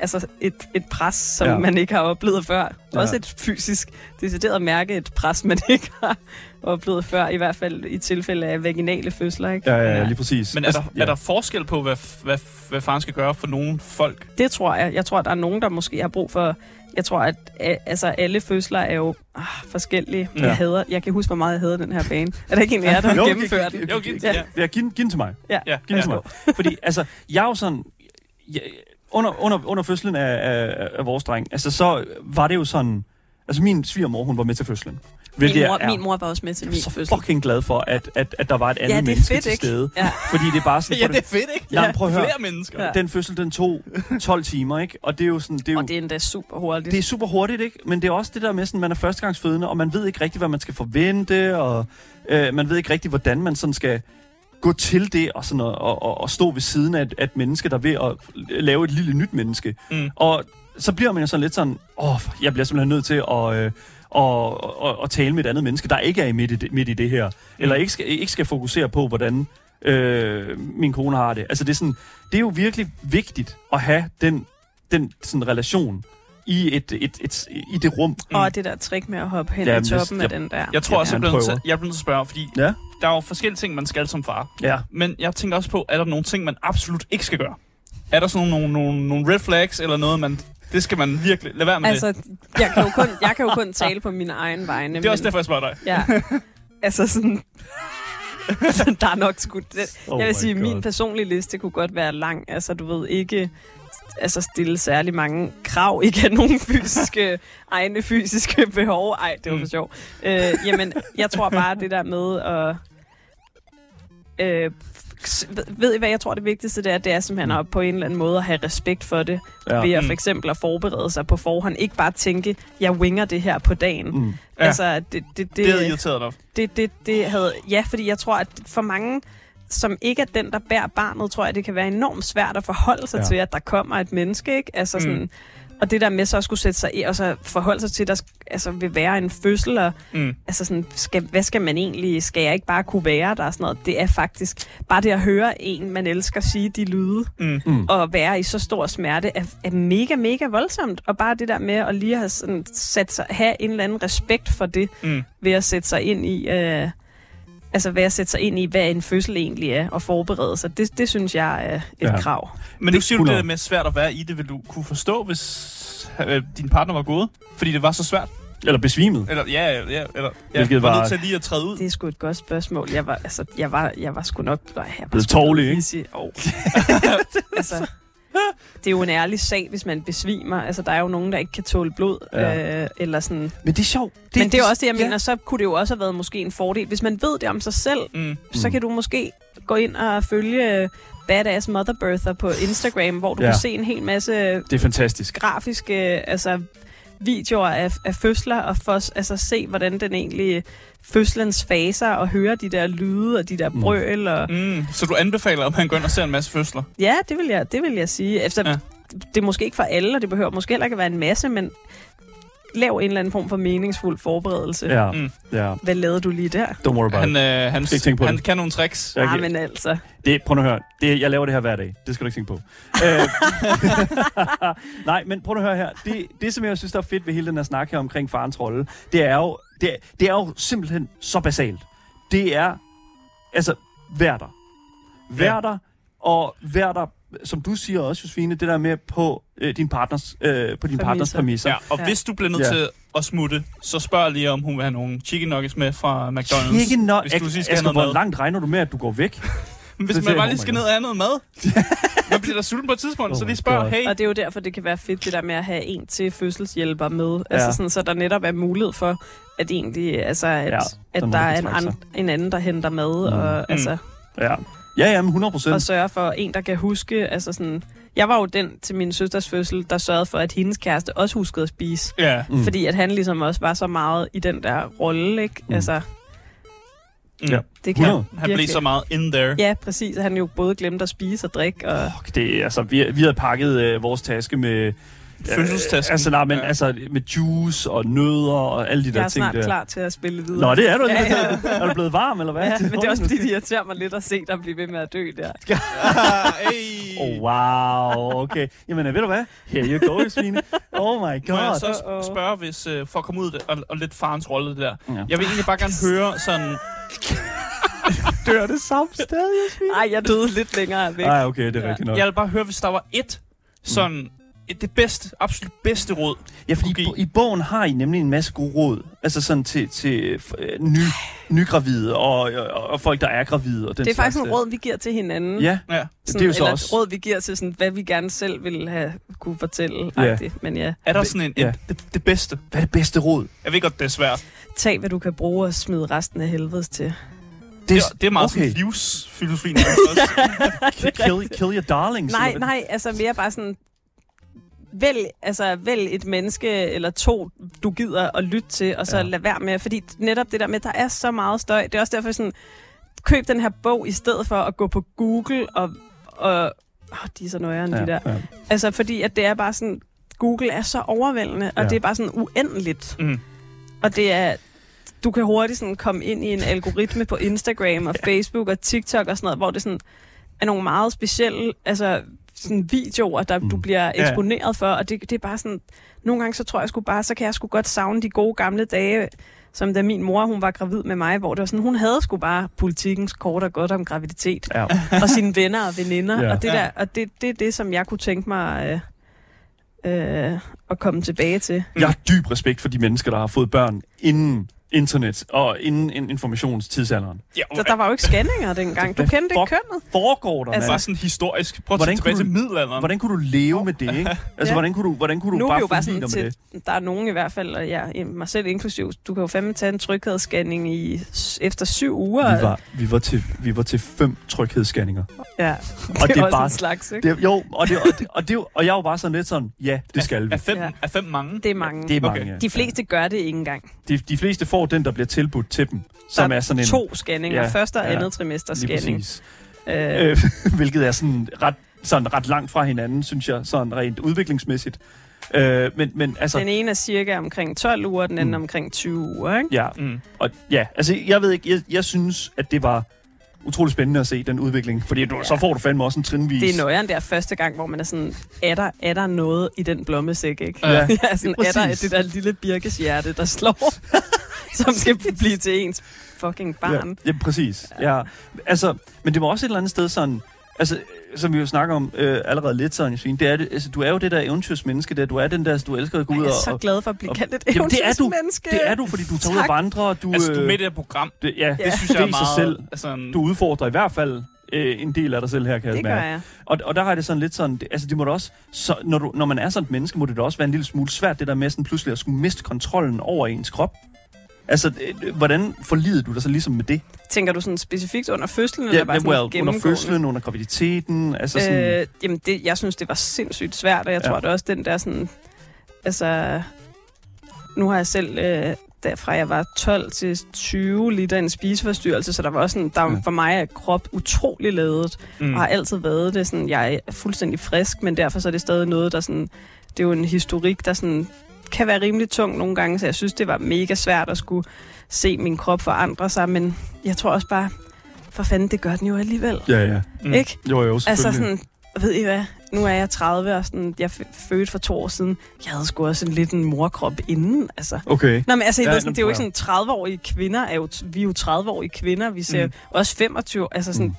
altså et, et pres, som Ja. man ikke har oplevet før. Ja. Ja. Også et fysisk, decideret mærke et pres, man ikke har oplevet før, i hvert fald i tilfælde af vaginale fødsler. Ikke? Ja, ja, ja, lige præcis. Men er der, ja. er der forskel på, hvad, hvad, hvad faren skal gøre for nogle folk? Det tror jeg. Jeg tror, der er nogen, der måske har brug for... Jeg tror, at altså, alle fødsler er jo ah, forskellige. Ja. Jeg, hader, jeg kan huske, hvor meget jeg hader den her bane. Er der ikke en af jer, der har gennemført den? Jo, giv- Ja. ja. Ja, giv, den- giv den til mig. Ja, Ja, Giv den til mig. Fordi, altså, jeg er jo sådan... Jeg, under, under, under fødslen af, af, af vores dreng, altså, så var det jo sådan... Altså, min svigermor, hun var med til fødslen. Hvilket Min mor, jeg er min mor var også med til min så fødsel. fucking glad for, at, at, at der var et andet Ja, det er menneske fedt, til ikke? stede. Ja. Fordi det er bare sådan... Ja, for det er fedt, ikke? Ja, prøv at høre. Flere mennesker. Ja. Den fødsel, den tog 12 timer, ikke? Og det er jo sådan... Det er jo, Og det er endda super hurtigt. det er super hurtigt, ikke? Men det er også det der med, sådan, man er førstegangsfødende, og man ved ikke rigtigt, hvad man skal forvente, og øh, man ved ikke rigtigt, hvordan man sådan skal gå til det, og, sådan, og, og, og stå ved siden af et, af et menneske, der er ved at lave et lille nyt menneske. Mm. Og så bliver man jo sådan lidt sådan, åh, jeg bliver simpelthen nødt til at... Øh, og, og, og tale med et andet menneske, der ikke er midt i det, midt i det her. Eller ikke skal, ikke skal fokusere på, hvordan øh, min kone har det. Altså det er, sådan, det er jo virkelig vigtigt at have den, den sådan relation i, et, et, et, i det rum. Og det der trick med at hoppe hen Jamen, i toppen jeg- af den der. Jeg tror Ja, også, jeg bliver, nødt til, prøver. jeg bliver nødt til at spørge, fordi Ja. der er jo forskellige ting, man skal som far. Ja. Men jeg tænker også på, er der nogle ting, man absolut ikke skal gøre? Er der sådan nogle, nogle, nogle, nogle red flags, eller noget, man... Det skal man virkelig... Lad være med det. Altså, jeg kan, jo kun, jeg kan jo kun tale på mine egne vegne. Det er også derfor, jeg spørger dig. Ja, altså sådan... der er nok sgu... Det, Oh jeg vil sige, God. min personlige liste kunne godt være lang. Altså, du ved ikke altså stille særlig mange krav, ikke have nogen fysiske, egne fysiske behov. Ej, det var for Mm. sjov. Øh, jamen, jeg tror bare, det der med at... Øh, ved- I hvad, jeg tror det vigtigste det er, det er simpelthen at på en eller anden måde at have respekt for det, Ja. ved at Mm. for eksempel at forberede sig på forhånd. Ikke bare tænke, jeg winger det her på dagen. Mm. Ja. Altså, det, det, det, Det er irriteret dig. det, det, det havde... Ja, fordi jeg tror, at for mange, som ikke er den, der bærer barnet, tror jeg, det kan være enormt svært at forholde sig Ja. ja. til, at der kommer et menneske, ikke? Altså sådan... Mm. Og det der med så at skulle sætte sig i, og så forholde sig til, at der altså, vil være en fødsel, og Mm. altså sådan, skal, hvad skal man egentlig, skal jeg ikke bare kunne være der og sådan noget? Det er faktisk, bare det at høre en, man elsker, sige de lyde, Mm. Mm. og være i så stor smerte, er, er mega, mega voldsomt. Og bare det der med at lige have, sådan, sat sig, have en eller anden respekt for det, Mm. ved at sætte sig ind i, øh, altså ved at sætte sig ind i, hvad en fødsel egentlig er, og forberede sig. Det, det synes jeg er et Ja. krav. Men nu siger du 100. det der med svært at være i det. Vil du kunne forstå, hvis øh, din partner var gået? Fordi det var så svært? Eller besvimet. Eller, ja, ja, eller ja, Hvilket var var- nødt til lige at træde ud. Det er sgu et godt spørgsmål. Jeg var, altså, jeg var, jeg var sgu nok... Nej, jeg var nok tårlig, ikke? Oh. altså, det er jo en ærlig sag, hvis man besvimer. Altså, der er jo nogen, der ikke kan tåle blod. Ja. Øh, eller sådan. Men det er sjovt. Det, Men det er også det, jeg ja. mener. Så kunne det jo også have været måske en fordel. Hvis man ved det om sig selv, Mm. så kan du måske gå ind og følge øh, Badass Mother Birther på Instagram, hvor du Ja. ja. kan se en hel masse Det er fantastisk. grafiske altså, videoer af, af fødsler, og for, altså, se, hvordan den egentlig fødslens faser, og høre de der lyde, og de der Mm. brøl. Og, Mm. Så du anbefaler, at man går ind og ser en masse fødsler? ja, det vil jeg, det vil jeg sige. Efter, Ja. ja. Det er måske ikke for alle, og det behøver måske heller ikke at være en masse, men lav en eller anden form for meningsfuld forberedelse. Ja, Mm. ja. Hvad lavede du lige der? Don't worry about Han, øh, han, Skal ikke tænke på han det. kan nogle tricks. Jeg Ah, men altså. Det, prøv nu at høre. Det, jeg laver det her hver dag. Det skal du ikke tænke på. Øh, Nej, men prøv nu at høre her. Det, det, som jeg synes, der er fedt ved hele den her snak her omkring farens rolle, det er jo, det, er- det er jo simpelthen så basalt. Det er, altså, vær der. Vær der, og vær der, som du siger også, Josefine, det der med på øh, din partners, øh, på din partners præmisser. Ja, og Ja. hvis du bliver nødt Ja. til at smutte, så spørg lige, om hun vil have nogle chicken nuggets med fra McDonald's. Ikke nok. Hvis du lige skal hvor mad. langt regner du med, at du går væk? Hvis man bare oh lige skal ned og have noget mad. Man bliver da sulten på et tidspunkt, Oh så lige spørg, hey, Og det er jo derfor, det kan være fedt, det der med at have en til fødselshjælper med. Ja. Altså Ja. sådan, så der netop er mulighed for, at egentlig, altså, at, Ja, at der der er en, trække an, en anden, der henter med, mm. og, altså, Ja. Ja, ja, men 100 procent. og sørge for en, der kan huske. Altså sådan, jeg var jo den til min søsters fødsel, der sørgede for, at hendes kæreste også huskede at spise. Ja. Mm. Fordi at han ligesom også var så meget i den der rolle, ikke? Mm. Altså, Mm. Ja. det kan 100. Han blev så meget in there. Ja, præcis. Han jo både glemte at spise og drikke. Og, Det, er- altså, vi, vi havde pakket øh, vores taske med... Fødselstasken. Altså, nej, men Ja. altså med juice og nødder og alle de der jeg er ting snart der. klar til at spille videre. Nå, det er du. Ja, Ja, ja. ja. Er du blevet varm, eller hvad? Ja, men det er også fordi, det irriterer mig lidt at se dig blive ved med at dø der. hey. Oh, wow, okay. Jamen, ved du hvad? Here you go, Svine. Oh my Må jeg god. så sp- spørge, hvis, øh, for at komme ud af det, og, og lidt farens rolle det der. Ja. Jeg vil egentlig bare gerne høre sådan... Dør det samme sted, Jasmin? Nej, jeg døde lidt længere væk. Nej, okay, det er Ja. rigtigt nok. Jeg vil bare høre, hvis der var et sådan... Et, det bedste, absolut bedste råd. Ja, fordi Okay. i bogen har I nemlig en masse gode råd. Altså sådan til, til øh, ny, nygravide og, og, og folk, der er gravide. Og den Det er faktisk nogle råd, vi giver til hinanden. Ja, Ja. det er jo så eller også... råd, vi giver til, sådan, hvad vi gerne selv ville have kunne fortælle. Ja. Men ja, Er der sådan en, Ja. en det, det bedste? Hvad er det bedste råd? Jeg ved godt, det er svært. tag, hvad du kan bruge og smide resten af helvedes til. Det, er, det er meget okay. sådan livsfilosofi. nærmest også. kill, kill your darlings. Nej, nej, altså mere bare sådan... Vælg, altså, vælg et menneske eller to, du gider at lytte til, og så Ja. ja. lad være med. Fordi netop det der med, at der er så meget støj. Det er også derfor sådan, køb den her bog i stedet for at gå på Google og... og oh, de er så nøjere ja, de der. ja. Altså, fordi at det er bare sådan... Google er så overvældende, og Ja. det er bare sådan uendeligt. Mm. Og det er... Du kan hurtigt sådan komme ind i en algoritme på Instagram og Facebook og TikTok og sådan noget, hvor det sådan er nogle meget specielle altså, sådan videoer, der mm. du bliver Ja. eksponeret for. Og det, det er bare sådan... Nogle gange så tror jeg sgu bare, så kan jeg sgu godt savne de gode gamle dage, som da min mor hun var gravid med mig, hvor det var sådan, hun havde sgu bare politikens kort og godt om graviditet Ja. og sine venner og veninder. Ja. Ja. Og det Ja. der, og det, det er det, som jeg kunne tænke mig øh, øh, at komme tilbage til. Jeg har dyb respekt for de mennesker, der har fået børn inden internet og inden in- informationstidsalderen. Ja, Så der var jo ikke scanninger dengang. Du kendte ikke kønnet. Foregår der, Altså- bare sådan historisk. Prøv at Hvordan tilbage kunne til middelalderen. Hvordan kunne du leve med det, ikke? Altså, Ja. hvordan kunne du, hvordan kunne du Nu bare jo bare sådan dig med til, det? der er nogen i hvert fald, og jeg, mig selv inklusiv, du kan jo fandme tage en tryghedsscanning i, efter syv uger. Vi var, vi var, til, vi var til fem tryghedsscanninger. Ja, Og det er det er også bare- en slags, ikke? Det, jo, og, det, og, det, og, det, og jeg var bare sådan lidt sådan, ja, det skal vi. Er fem, Ja. er fem mange? Det er mange. Det er mange, Okay. ja. De fleste gør det ikke engang. De, de fleste får den, der bliver tilbudt til dem, som der er sådan en... to scanninger. Ja, Første og ja, andet trimester scanning. Øh, Øh, hvilket er sådan ret, sådan ret langt fra hinanden, synes jeg, sådan rent udviklingsmæssigt. Øh, men, men altså... den ene er cirka omkring 12 uger, den anden Mm. omkring 20 uger, ikke? Ja, Mm. og ja, altså jeg ved ikke, jeg, jeg synes, at det var utrolig spændende at se den udvikling, fordi du, Ja. så får du fandme også en trinvis. Det er nøjeren der første gang, hvor man er sådan, er der, er der noget i den blommesæk, ikke? Ja. ja, sådan, Ja, er der præcis. det der lille birkeshjerte, der slår, som skal blive til ens fucking barn. Ja, ja præcis. Ja. Altså, men det var også et eller andet sted sådan, altså, som vi jo snakker om øh, allerede lidt, sådan, Josefine, det er, altså, du er jo det der eventyrsmenneske der, du er den der, du elsker at gå Jeg ud er og... så og glad for at blive og- kaldt et Jamen, det er du. eventyrsmenneske. det er du, fordi du tager ud og vandrer, og du, Altså, du er øh, med i det her program. det, ja, Ja. Det synes jeg er det sig meget... selv. Altså, du udfordrer i hvert fald øh, en del af dig selv her, kan jeg Det gør mærke. jeg. Og, og der har det sådan lidt sådan, det, altså det må da også, så, når, du, når man er sådan et menneske, må det da også være en lille smule svært, det der med sådan pludselig at skulle miste kontrollen over ens krop. Altså, øh, hvordan forlider du dig så ligesom med det? Tænker du sådan specifikt under fødslen, eller Ja, bare sådan well, under gennemgående? fødslen, under graviditeten, altså sådan... Øh, jamen, det, jeg synes, det var sindssygt svært, og jeg Ja. tror det også, den der sådan... Altså, nu har jeg selv, øh, derfra jeg var 12 til 20, liter en spiseforstyrrelse, så der var også sådan, der Ja. ja. for mig er krop utrolig ladet, mm. og har altid været det. Sådan, jeg er fuldstændig frisk, men derfor så er det stadig noget, der sådan det er jo en historik, der sådan kan være rimelig tung nogle gange, så jeg synes, det var mega svært at skulle se min krop forandre sig, men jeg tror også bare, for fanden, det gør den jo alligevel. Ja, ja. Mm. Ikke? Jo, jo, Altså selvfølgelig. sådan, ved I hvad, nu er jeg 30, og sådan, jeg fødte for to år siden. Jeg havde sgu også en lidt en morkrop inden, altså. Okay. Nå, men altså, Ja, ved, sådan, det er jo ikke sådan, 30-årige kvinder er jo, vi er jo 30-årige kvinder, vi ser Mm. også 25, altså sådan, Mm.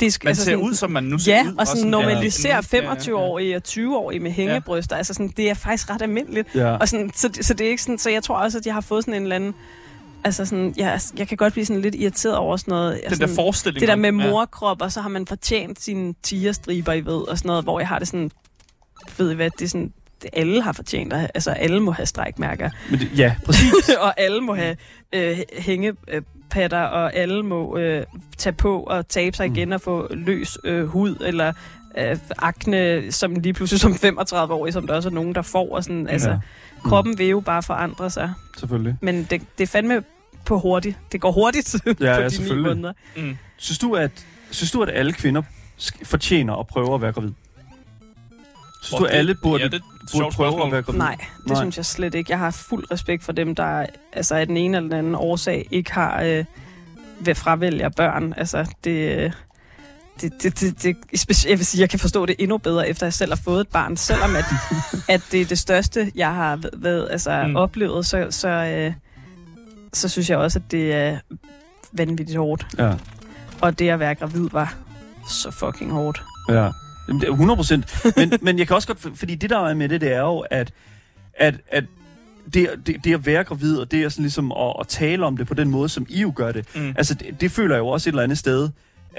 det er, Man altså ser sådan, ud, som man nu ser Ja, ud. og sådan også. normalisere Ja, ja, ja. 25-årige og 20-årige med hængebryster. Altså sådan, det er faktisk ret almindeligt. Ja. Og sådan, så, så det er ikke sådan, så jeg tror også, at jeg har fået sådan en eller anden, altså sådan, jeg, jeg kan godt blive sådan lidt irriteret over sådan noget. Den der sådan, forestilling. det der med ja. morkrop, og så har man fortjent sine tigerstriber, I ved, og sådan noget, hvor jeg har det sådan, ved I hvad, det er sådan, det alle har fortjent, altså alle må have strækmærker, Men det, ja, præcis. og alle må have øh, hængepatter, og alle må øh, tage på og tabe sig Mm. igen og få løs øh, hud, eller øh, akne, som lige pludselig som 35-årig, som der også er nogen, der får, og sådan, altså, Ja, kroppen vil jo bare forandre sig, selvfølgelig. men det, det er fandme på hurtigt. Det går hurtigt Ja, på ja, de ni selvfølgelig. måneder. Mm. Synes du, at, synes du, at alle kvinder fortjener at prøve at være gravid? Synes Hvor du, at det- alle burde, ja, det et burde prøve spørgsmål. at være gravid? Nej, det Nej. Synes jeg slet ikke. Jeg har fuld respekt for dem, der altså, af den ene eller den anden årsag ikke har øh, ved fravælger børn. Altså, det, øh, det, det, det, det, speci- jeg vil sige, jeg kan forstå det endnu bedre, efter jeg selv har fået et barn. Selvom at, at det er det største, jeg har ved, ved, altså, mm. oplevet, så, så, øh, så synes jeg også, at det er vanvittigt hårdt. Ja, Og det at være gravid var så fucking hårdt. ja. Jamen, det er 100 procent. Men, men jeg kan også godt... Fordi det, der er med det, det er jo, at, at, at det, det, det at være gravid, og det er sådan ligesom at, at tale om det på den måde, som I jo gør det, Mm. altså det, det føler jeg jo også et eller andet sted,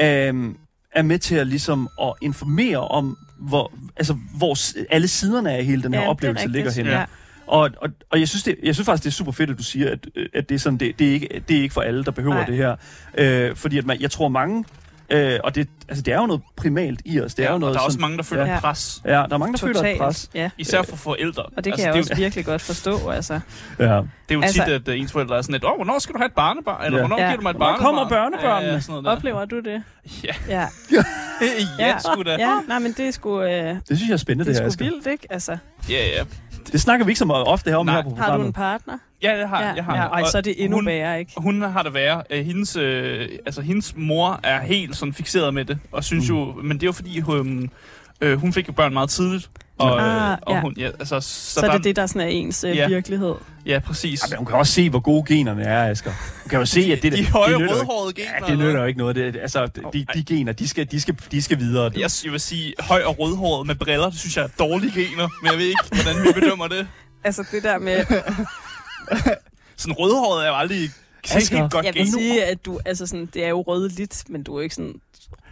øhm, er med til at ligesom at informere om, hvor, altså, hvor alle siderne af hele den her Ja, oplevelse rigtigt. ligger henne. Ja. Og, og, og jeg, synes det, jeg synes faktisk, det er super fedt, at du siger, at, at det, er sådan, det, det, er ikke, det er ikke for alle, der behøver Nej. det her. Øh, fordi at man, jeg tror mange, øh, og det, altså, det er jo noget primalt i os. Det er ja, jo noget og der er også sådan, mange, der føler Ja. pres. Ja, der er mange, der føler et Totalt. pres. Ja. Især for forældre. Og det kan altså, jeg det, også virkelig godt forstå, altså. Ja. Det er jo Altså- tit, at uh, ens forældre er sådan lidt, åh, hvornår skal du have et barnebarn? Eller Ja. hvornår Ja. giver du mig et Hvornår barnebarn? kommer børnebørnene? Ja, ja, sådan noget. Oplever du det? Ja, Ja. ja, sgu da. Ja, nej, men det er sgu, øh, Det synes jeg er spændende, det det, er her, sgu Asger. vildt, ikke? Altså, Ja, ja. Det snakker vi ikke så meget ofte her om Nej. her på har du programmet. en partner? Ja, jeg har. Jeg har. ja og så er det endnu hun, værre, ikke? Hun har det værre. Øh, Hendes, øh, altså, hendes mor er helt sådan fixeret med det, og synes Mm. jo, men det er jo fordi, hun, øh, hun fik jo børn meget tidligt. Og, Ah, øh, og ja. hun, ja, altså, så, Så, der, det er det, der sådan er ens øh, Ja. virkelighed. Ja, præcis. Ja, men hun kan også se, hvor gode generne er, Asger. Hun kan jo se, at det, de det, høje det rødhårede gener. Ja, det nytter jo ikke noget. Det, altså, de, de gener, de skal, de skal, de skal videre. Jeg, jeg vil sige, høj og rødhåret med briller, det synes jeg er dårlige gener, men jeg ved ikke, hvordan vi bedømmer det. Altså det der med, Sådan rødhåret er jo aldrig Asger, godt jeg vil sige, at du, altså sådan, det er jo rødligt, men du er ikke sådan,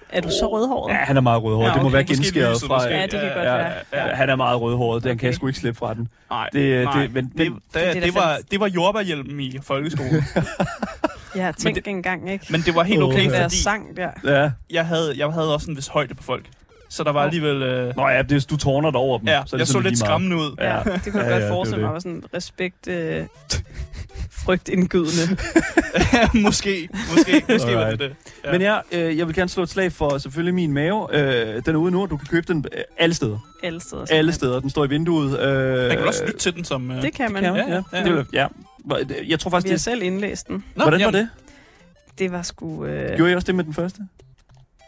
er du så rødhåret? Ja, han er meget rødhåret. Ja, det må okay, være genskæret fra... måske. Ja, det kan godt ja, være. Ja, han er meget rødhåret. Den kan jeg Okay. sgu ikke slippe fra den. Nej, Det- nej. det- men- det, men- det, Det det, var, det var jordbærhjelm i folkeskolen. Ja, tænk det- engang, ikke? Men det var helt okay, der fordi sang der. Ja. jeg havde, jeg havde også en vis højde på folk. Så der var alligevel... Øh, Nå ja, det, du tårner dig over dem. ja, så er det jeg så lidt skræmmende ud. Ja. Ja, det kunne jeg Ja, godt ja, forestille det mig var sådan respekt, øh, frygtindgydende. måske, måske, måske var det det. Ja. Men ja, øh, jeg vil gerne slå et slag for selvfølgelig min mave. Øh, den er ude nu. Du kan købe den øh, alle steder. Alle steder. Alle simpelthen. steder. Den står i vinduet. Øh, Man kan også lytte til den som... Øh, Det kan man. Kan man, Ja, ja. ja. Det vil- ja. Jeg tror Vi faktisk, har det... selv indlæst den. Nå, Hvordan var jamen, det? Det var sgu... Øh... Gjorde I også det med den første?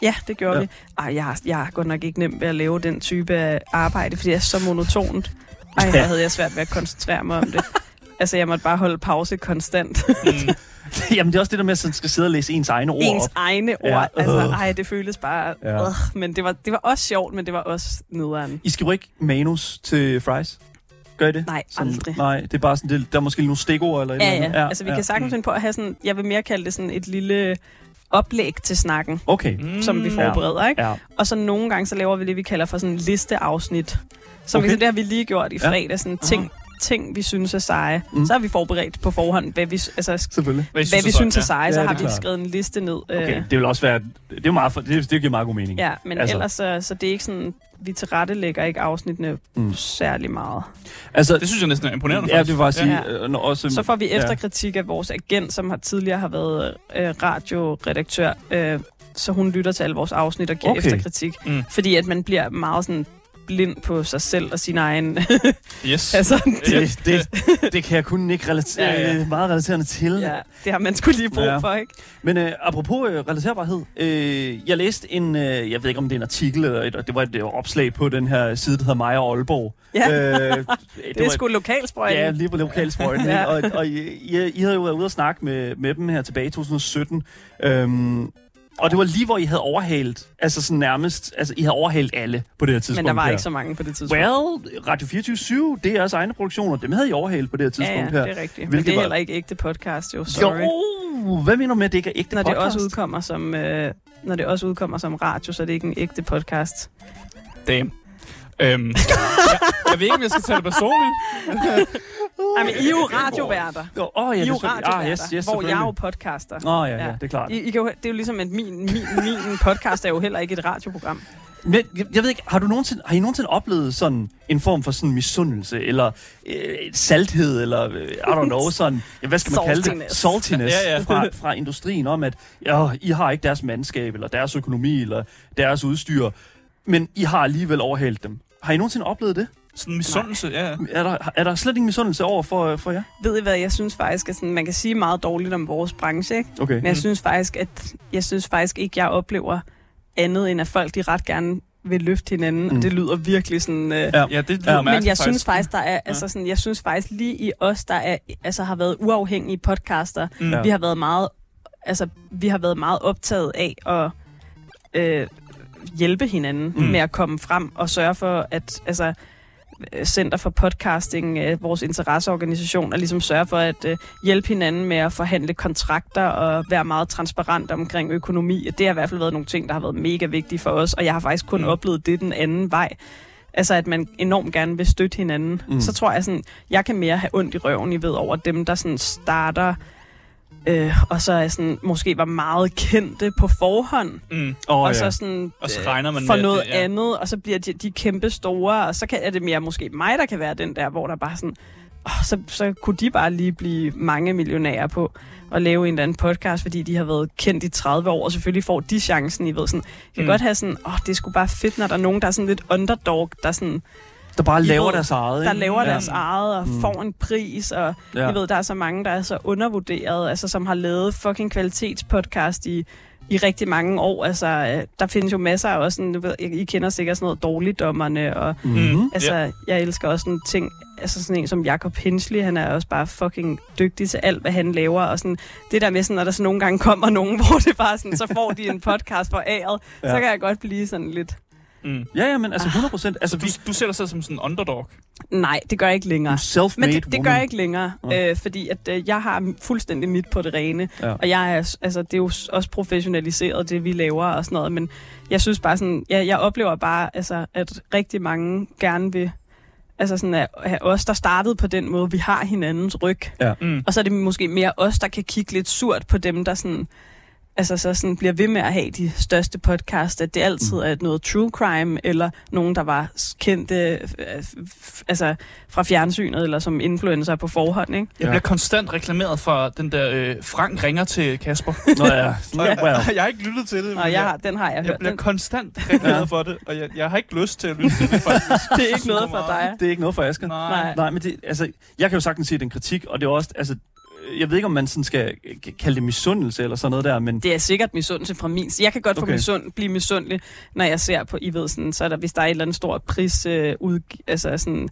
Ja, det gjorde Ja. ja. vi. Ej, jeg, har- jeg har godt nok ikke nemt ved at lave den type af arbejde, fordi det er så monotont. Ej, her havde jeg svært ved at koncentrere mig om det. Altså, jeg måtte bare holde pause konstant. Mm, Jamen, det er også det der med, at man skal sidde og læse ens egne ord Ens op. egne ord. Ja, Ja. Altså, øh. ej, det føltes bare... Ja. Ja. Øh, men det var, det var også sjovt, men det var også nederen. I skriver ikke manus til fries? Gør I det? Nej, Sådan- aldrig. Nej, det er bare sådan, det, der er måske nogle stikord eller Ja, eller ja. andet. Altså, vi kan sagtens Mm. finde på at have sådan... Jeg vil mere kalde det sådan et lille oplæg til snakken, Okay. mm, som vi Ja. forbereder, ikke? Ja. Og så nogle gange, så laver vi det, vi kalder for sådan en listeafsnit. Som Okay. det har vi lige gjort i Ja. fredag. Sådan ting, ting, vi synes er seje. Mm. Så har vi forberedt på forhånd, hvad vi, altså, Selvfølgelig. Hvad, hvad vi synes er seje. Ja, Så er har vi klart. skrevet en liste ned. Okay, Øh, det vil også være... Det, er meget for, det, det giver meget god mening. ja, men Altså. ellers så, så det er ikke sådan... Vi tilrettelægger ikke afsnittene Mm. særlig meget. Altså, Det synes jeg næsten er imponerende. ja, det vil bare sige... Ja. øh, når også, Så får vi ja. efterkritik af vores agent, som har tidligere har været øh, radioredaktør. Øh, så hun lytter til alle vores afsnit og giver okay. efterkritik. Mm. Fordi at man bliver meget sådan blind på sig selv og sin egen... Yes. altså, Det, det, det kan jeg kun ikke relatere, Ja, ja. meget relaterende til. ja, det har man skulle lige brug Ja. for, ikke? Men øh, apropos øh, relaterbarhed, øh, jeg læste en, øh, jeg ved ikke om det er en artikel, eller et, det var et øh, opslag på den her side, der hedder Maja Aalborg. Ja. Øh, Det er sgu lokalsprøjten. Ja, lige på lokalsprøjten. Ja. ja. Og, og I, I, I havde jo været ude og snakke med, med dem her tilbage i 2017. Øhm, og det var lige, hvor I havde overhalet, altså sådan nærmest, altså I havde overhalet alle på det her tidspunkt. Men der var her. ikke så mange på det tidspunkt. Well, Radio 24 det er jeres egne produktioner. Dem havde I overhalet på det her ja, tidspunkt ja, her. det er rigtigt. Men det er var- heller ikke ægte podcast, jo. Sorry. Jo, hvad mener du med, at det ikke er ægte når det podcast? også udkommer som øh, når det også udkommer som radio, så er det ikke en ægte podcast. Damn. Øhm, jeg, jeg ved ikke, om jeg skal tage det personligt. Ej, men I er jo radioværter. Åh, oh, ja, I er jo er radioværter, ah, yes, yes, hvor jeg er jo podcaster. Åh, oh, ja, ja, Ja. det er klart. I, I kan jo, det er jo ligesom, at min, min, min podcast er jo heller ikke et radioprogram. Men jeg, jeg ved ikke, har, du nogensinde, har I nogensinde oplevet sådan en form for sådan misundelse, eller øh, salthed, eller øh, I don't know, sådan, ja, hvad skal man kalde det? Saltiness. Ja, ja. Fra, fra industrien om, at ja, I har ikke deres mandskab, eller deres økonomi, eller deres udstyr, men I har alligevel overhalet dem. Har I nogensinde oplevet det? Sådan misundelse, ja. ja. Er der, er der slet ingen misundelse over for, for jer? Ved I hvad, jeg synes faktisk, at sådan, man kan sige meget dårligt om vores branche, ikke? Okay. Men jeg synes faktisk, at jeg synes faktisk ikke, jeg oplever andet, end at folk de ret gerne vil løfte hinanden, mm. Mm. og det lyder virkelig sådan... Øh, Ja. Ja, det lyder Ja, Men jeg synes faktisk, der er, altså sådan, jeg synes faktisk lige i os, der er, altså har været uafhængige podcaster, Mm. Vi har været meget, altså vi har været meget optaget af at øh, hjælpe hinanden Mm. mm. med at komme frem og sørge for, at altså øh, Center for Podcasting, øh, vores interesseorganisation, og ligesom sørge for at øh, hjælpe hinanden med at forhandle kontrakter og være meget transparent omkring økonomi. Det har i hvert fald været nogle ting, der har været mega vigtige for os, og jeg har faktisk kun Mm. oplevet det den anden vej. Altså, at man enormt gerne vil støtte hinanden. Mm. Så tror jeg sådan, jeg kan mere have ondt i røven, I ved, over dem, der sådan starter, øh, og så er sådan, måske var meget kendte på forhånd, Mm. Oh, og så sådan Og så regner man for med, noget det- ja. andet, og så bliver de, de kæmpe store, og så kan, er det mere måske mig, der kan være den der, hvor der bare sådan, åh, så, så kunne de bare lige blive mange millionærer på at lave en eller anden podcast, fordi de har været kendt i 30 år, og selvfølgelig får de chancen, I ved sådan. Jeg kan Mm. godt have sådan, åh, det er sgu bare fedt, når der er nogen, der er sådan lidt underdog, der sådan, der bare I laver ved, deres eget. der ikke? laver Ja. deres eget og Mm. får en pris, og Ja. jeg ved, der er så mange, der er så undervurderet, altså som har lavet fucking kvalitetspodcast i, i rigtig mange år. Altså, øh, der findes jo masser af også, sådan, du ved, I I kender sikkert sådan noget dårligdommerne, og Mm-hmm. altså, ja. jeg elsker også sådan ting, altså sådan en som Jacob Hensley, han er også bare fucking dygtig til alt, hvad han laver, og sådan, det der med sådan, når der så nogle gange kommer nogen, hvor det bare sådan, så får de en podcast for æret, ja. så kan jeg godt blive sådan lidt, Mm. Ja, ja, men altså 100 procent. Altså, Så du, du ser dig selv som sådan en underdog. nej, det gør jeg ikke længere. self-made Men det, det gør jeg ikke længere, Ja. øh, fordi at øh, jeg har fuldstændig mit på det rene, Ja. og jeg er, altså, det er jo også professionaliseret, det vi laver og sådan noget, men jeg synes bare sådan, jeg, jeg oplever bare, altså, at rigtig mange gerne vil, altså sådan, at, at os, der startede på den måde, vi har hinandens ryg, Mm. og så er det måske mere os, der kan kigge lidt surt på dem, der sådan, altså så sådan bliver ved med at have de største podcasts, at det altid er noget true crime, eller nogen, der var kendte altså fra fjernsynet, eller som influencer på forhånd, ikke? Jeg Ja. bliver konstant reklameret for den der, øh, Frank ringer til Kasper. Nå ja, Og well. jeg har ikke lyttet til det. Og men jeg har, den har jeg, jeg hørt. bliver Den, konstant reklameret for det, og jeg, jeg har ikke lyst til at lytte til det, faktisk. det er ikke noget for dig. Det er ikke noget for Asger. Nej. Nej. Nej, men det, altså, jeg kan jo sagtens se den kritik, og det er også, altså, jeg ved ikke, om man sådan skal kalde det misundelse eller sådan noget der, men Det er sikkert misundelse fra min. Jeg kan godt få Okay. misund, blive misundelig, når jeg ser på, I ved sådan, så er der, hvis der er et eller andet stort pris, øh, ud, altså sådan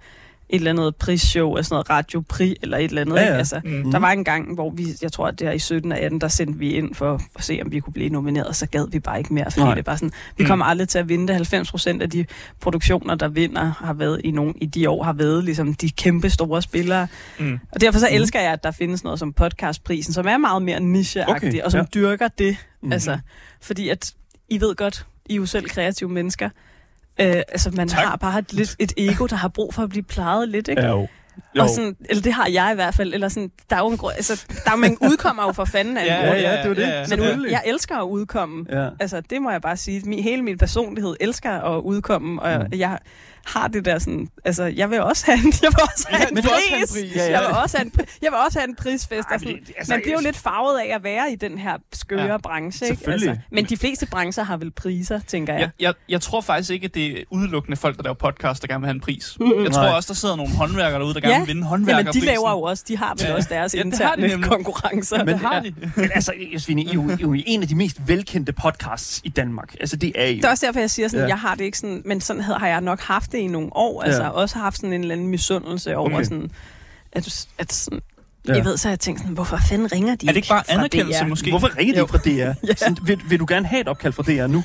et eller andet prisshow, altså noget radiopri eller et eller andet. Ja, Ikke? ja. Altså, Mm. Der var en gang, hvor vi, jeg tror, at det er i 17 og 18, der sendte vi ind for at se, om vi kunne blive nomineret, så gad vi bare ikke mere, fordi Nej. det er bare sådan, vi Mm. kommer aldrig til at vinde det. 90 procent af de produktioner, der vinder, har været i nogle i de år, har været ligesom de kæmpe store spillere. Mm. Og derfor så Mhm. elsker jeg, at der findes noget som podcastprisen, som er meget mere nicheagtig, Okay, og som ja. dyrker det. Mhm. Altså, fordi at, I ved godt, I er jo selv kreative mennesker. Øh, altså, man Tak. har bare et, lidt et ego, der har brug for at blive plejet lidt, ikke? ja, jo. Jo. Og sådan, eller det har jeg i hvert fald. Eller sådan, der er jo en grund, altså, der er man udkommer jo for fanden af en Ja, grund. ja, det er det. ja, ja. Men Selvfølgelig. ud, jeg elsker at udkomme. Ja. Altså, det må jeg bare sige. Min, hele min personlighed elsker at udkomme, og Mm. jeg har det der sådan... Altså, jeg vil også have en, jeg vil også have Ja, en, du vil også have en pris. pris. Ja, ja. Jeg vil også have en, jeg vil også have en prisfest. Ej, sådan, det- altså, man bliver jo lidt farvet af at være i den her skøre Ja. ja. branche. Ikke? Selvfølgelig. men de fleste brancher har vel priser, tænker jeg. Jeg, jeg, jeg tror faktisk ikke, at det er udelukkende folk, der laver podcast, der gerne vil have en pris. Jeg tror også, der sidder nogle håndværkere derude, der gerne Ja. vinde Jamen, håndværkerprisen. de laver jo også, de har vel Ja. også deres Ja, det har de interne nemlig. konkurrencer. Men det har de. Men altså, Josefine, I er jo, I er jo en af de mest velkendte podcasts i Danmark. Altså, det er I jo. Det er også derfor, jeg siger sådan, Ja. jeg har det ikke sådan, men sådan havde- har jeg nok haft det i nogle år. Altså Ja. også haft sådan en eller anden misundelse over Okay. sådan, at, at sådan, Ja. jeg ved, så jeg tænkt sådan, hvorfor fanden ringer de Er det ikke bare fra anerkendelse DR? måske? Hvorfor ringer de Jo. fra DR? Ja. Sådan, vil, vil du gerne have et opkald fra DR nu?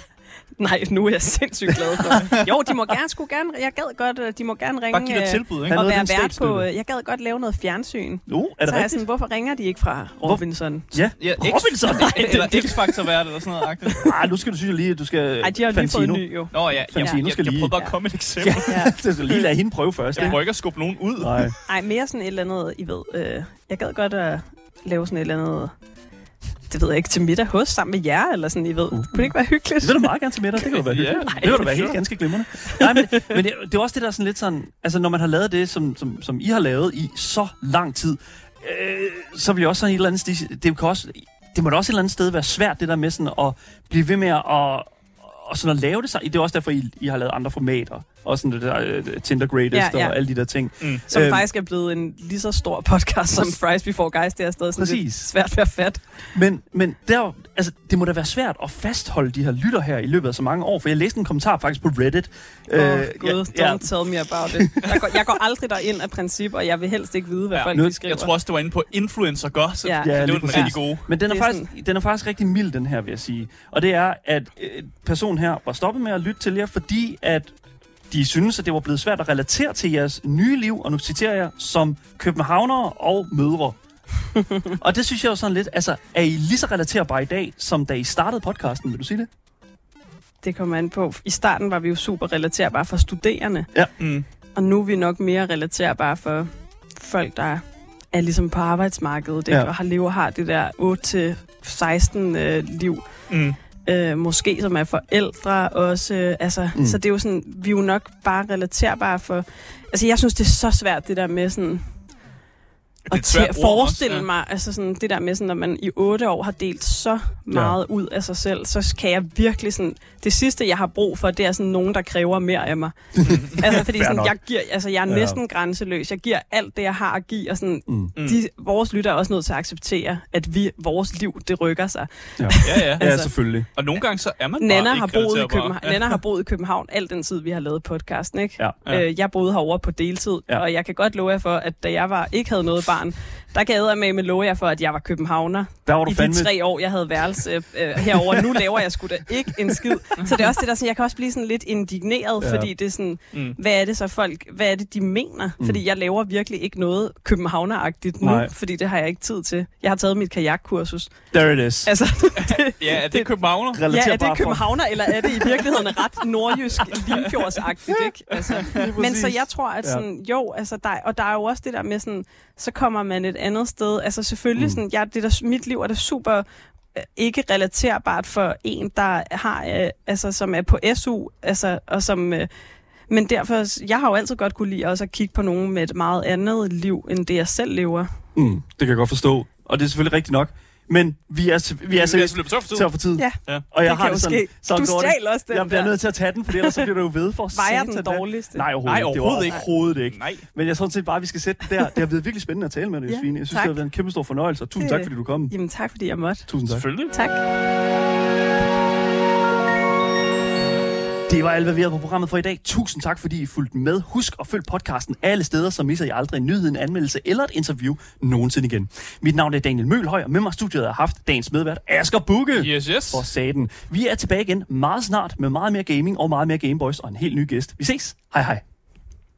Nej, nu er jeg sindssygt glad for det. Jo, de må gerne, skulle gerne, jeg gad godt, øh, de må gerne ringe Bare giv dig øh, tilbud, ikke? Og noget være vært på, øh, jeg gad godt lave noget fjernsyn. Nu, er Så det er jeg rigtigt? sådan, hvorfor ringer de ikke fra Robinson? Ja, Ja, Robinson! X, eller X-Factor vært eller sådan noget. agtigt. Ah, nu skal du synes jeg lige, at du skal... Ej, de har lige fået en ny jo. Nå ja, jeg, jeg, Fantino jeg, skal jeg lige- prøver bare at komme med et eksempel. Ja, du skal lige lade hende prøve først. Jeg prøver ikke at skubbe nogen ud. Nej. Ej, mere sådan et eller andet, I ved, øh, jeg gad godt at lave sådan et eller andet, det ved jeg ikke, til middag hos sammen med jer, eller sådan, I ved. Kunne det ikke være hyggeligt? Det vil du meget gerne til middag. Det kan du være hyggeligt. nej, det vil du være helt ganske glimrende. Nej, men, men det, det er også det der sådan lidt sådan... Altså, når man har lavet det, som, som, som I har lavet i så lang tid, øh, så vil jeg også sådan et eller andet sted... Det, kan også, det må da også et eller andet sted være svært, det der med sådan at blive ved med at... Og sådan at lave det sig. Det er også derfor, I, I har lavet andre formater. Og sådan det der uh, Tinder Greatest Ja, ja. og alle de der ting. Mm. Som Øhm. faktisk er blevet en lige så stor podcast som Fries Before Guys. Det er stadig sådan Præcis. lidt svært ved at fatte. Men, men der, altså, det må da være svært at fastholde de her lytter her i løbet af så mange år. For jeg læste en kommentar faktisk på Reddit. Åh, Øh, oh, gud, ja, don't tell me about it. Jeg går, jeg går aldrig derind af princip, og jeg vil helst ikke vide, hvad Ja, folk nu- skriver. Jeg tror også, det var inde på Influencer Gossip. Ja. Ja, Ja, det var den rigtig gode. Men den er, Det er faktisk, den er faktisk rigtig mild, den her, vil jeg sige. Og det er, at øh, personen her var stoppet med at lytte til jer, fordi at de synes, at det var blevet svært at relatere til jeres nye liv, og nu citerer jeg, som københavnere og mødre. og det synes jeg jo sådan lidt, altså, er I lige så relaterbare i dag, som da I startede podcasten, vil du sige det? Det kommer an på. I starten var vi jo super relaterbare for studerende, Mm. og nu er vi nok mere relaterbare for folk, der er ligesom på arbejdsmarkedet, ikke? Ja. og har lever har det der 8-16 øh, liv. Mm. Øh, måske som er forældre også. Øh, altså, Mm. Så det er jo sådan, vi er jo nok bare relaterbare for... Altså, jeg synes, det er så svært, det der med sådan... At ord forestille også, ja. mig, altså sådan, det der med, sådan, når man i otte år har delt så meget ja. ud af sig selv, så kan jeg virkelig sådan, det sidste, jeg har brug for, det er sådan nogen, der kræver mere af mig. altså, fordi sådan, jeg, giver, altså, jeg er Ja. næsten grænseløs. Jeg giver alt det, jeg har at give, og sådan, Mm. Mm. de, vores lytter er også nødt til at acceptere, at vi, vores liv, det rykker sig. Ja, ja. Ja, Altså- selvfølgelig. Og nogle gange så er man Nana bare har, boet i. København, Nana har boet i København al den tid, vi har lavet podcasten. Ikke? Ja. Ja. Øh, jeg boede herovre på deltid, Ja. ja. og jeg kan godt love jer for, at da jeg var ikke havde noget barn, der kan jeg med med love jer for, at jeg var københavner Der var du i de fandme... tre år, jeg havde værelse øh, herover. Nu laver jeg sgu da ikke en skid. Så det er også det der, så jeg kan også blive sådan lidt indigneret, Ja. ja. fordi det er sådan, Mm. hvad er det så folk, hvad er det, de mener? Mm. Fordi jeg laver virkelig ikke noget københavneragtigt nu, Nej. fordi det har jeg ikke tid til. Jeg har taget mit kajakkursus. There it is. Altså, Ja, er det københavner? Ja, er det københavner, eller er det i virkeligheden ret nordjysk, limfjordsagtigt, ikke? Altså, men så jeg tror, at sådan, jo, altså, der, og der er jo også det der med sådan, så kommer man et andet sted. Altså selvfølgelig, Mm. sådan, ja, det der, mit liv er det super øh, ikke relaterbart for en, der har, øh, altså, som er på SU, altså, og som... Øh, men derfor, jeg har jo altid godt kunne lide også at kigge på nogen med et meget andet liv, end det jeg selv lever. Mm, det kan jeg godt forstå. Og det er selvfølgelig rigtigt nok. Men vi er, til- vi er er seriøst på tør for tid. tør for tid. Ja, Ja. Og jeg det har det sådan, ske. sådan Du stjal også den Jeg bliver der. nødt til at tage den, for ellers så bliver du jo ved for Vejer den dårligste? Nej, overhovedet Nej, overhovedet ikke. Overhovedet ikke. Nej. Men jeg tror sådan set bare, at vi skal sætte den der. Det har været virkelig spændende at tale med dig, Ja, Josefine. Jeg synes, tak. det har været en kæmpe stor fornøjelse, og tusind Det- tak, fordi du kom. Jamen tak, fordi jeg måtte. Tusind tak. Selvfølgelig. Tak. Det var alt, hvad vi havde på programmet for i dag. Tusind tak, fordi I fulgte med. Husk at følge podcasten alle steder, så misser I aldrig en nyhed, en anmeldelse eller et interview nogensinde igen. Mit navn er Daniel Mølhøj, og med mig i studiet har haft dagens medvært, Asger Bukke. Yes, yes. For saten. Vi er tilbage igen meget snart med meget mere gaming og meget mere Gameboys og en helt ny gæst. Vi ses. Hej hej.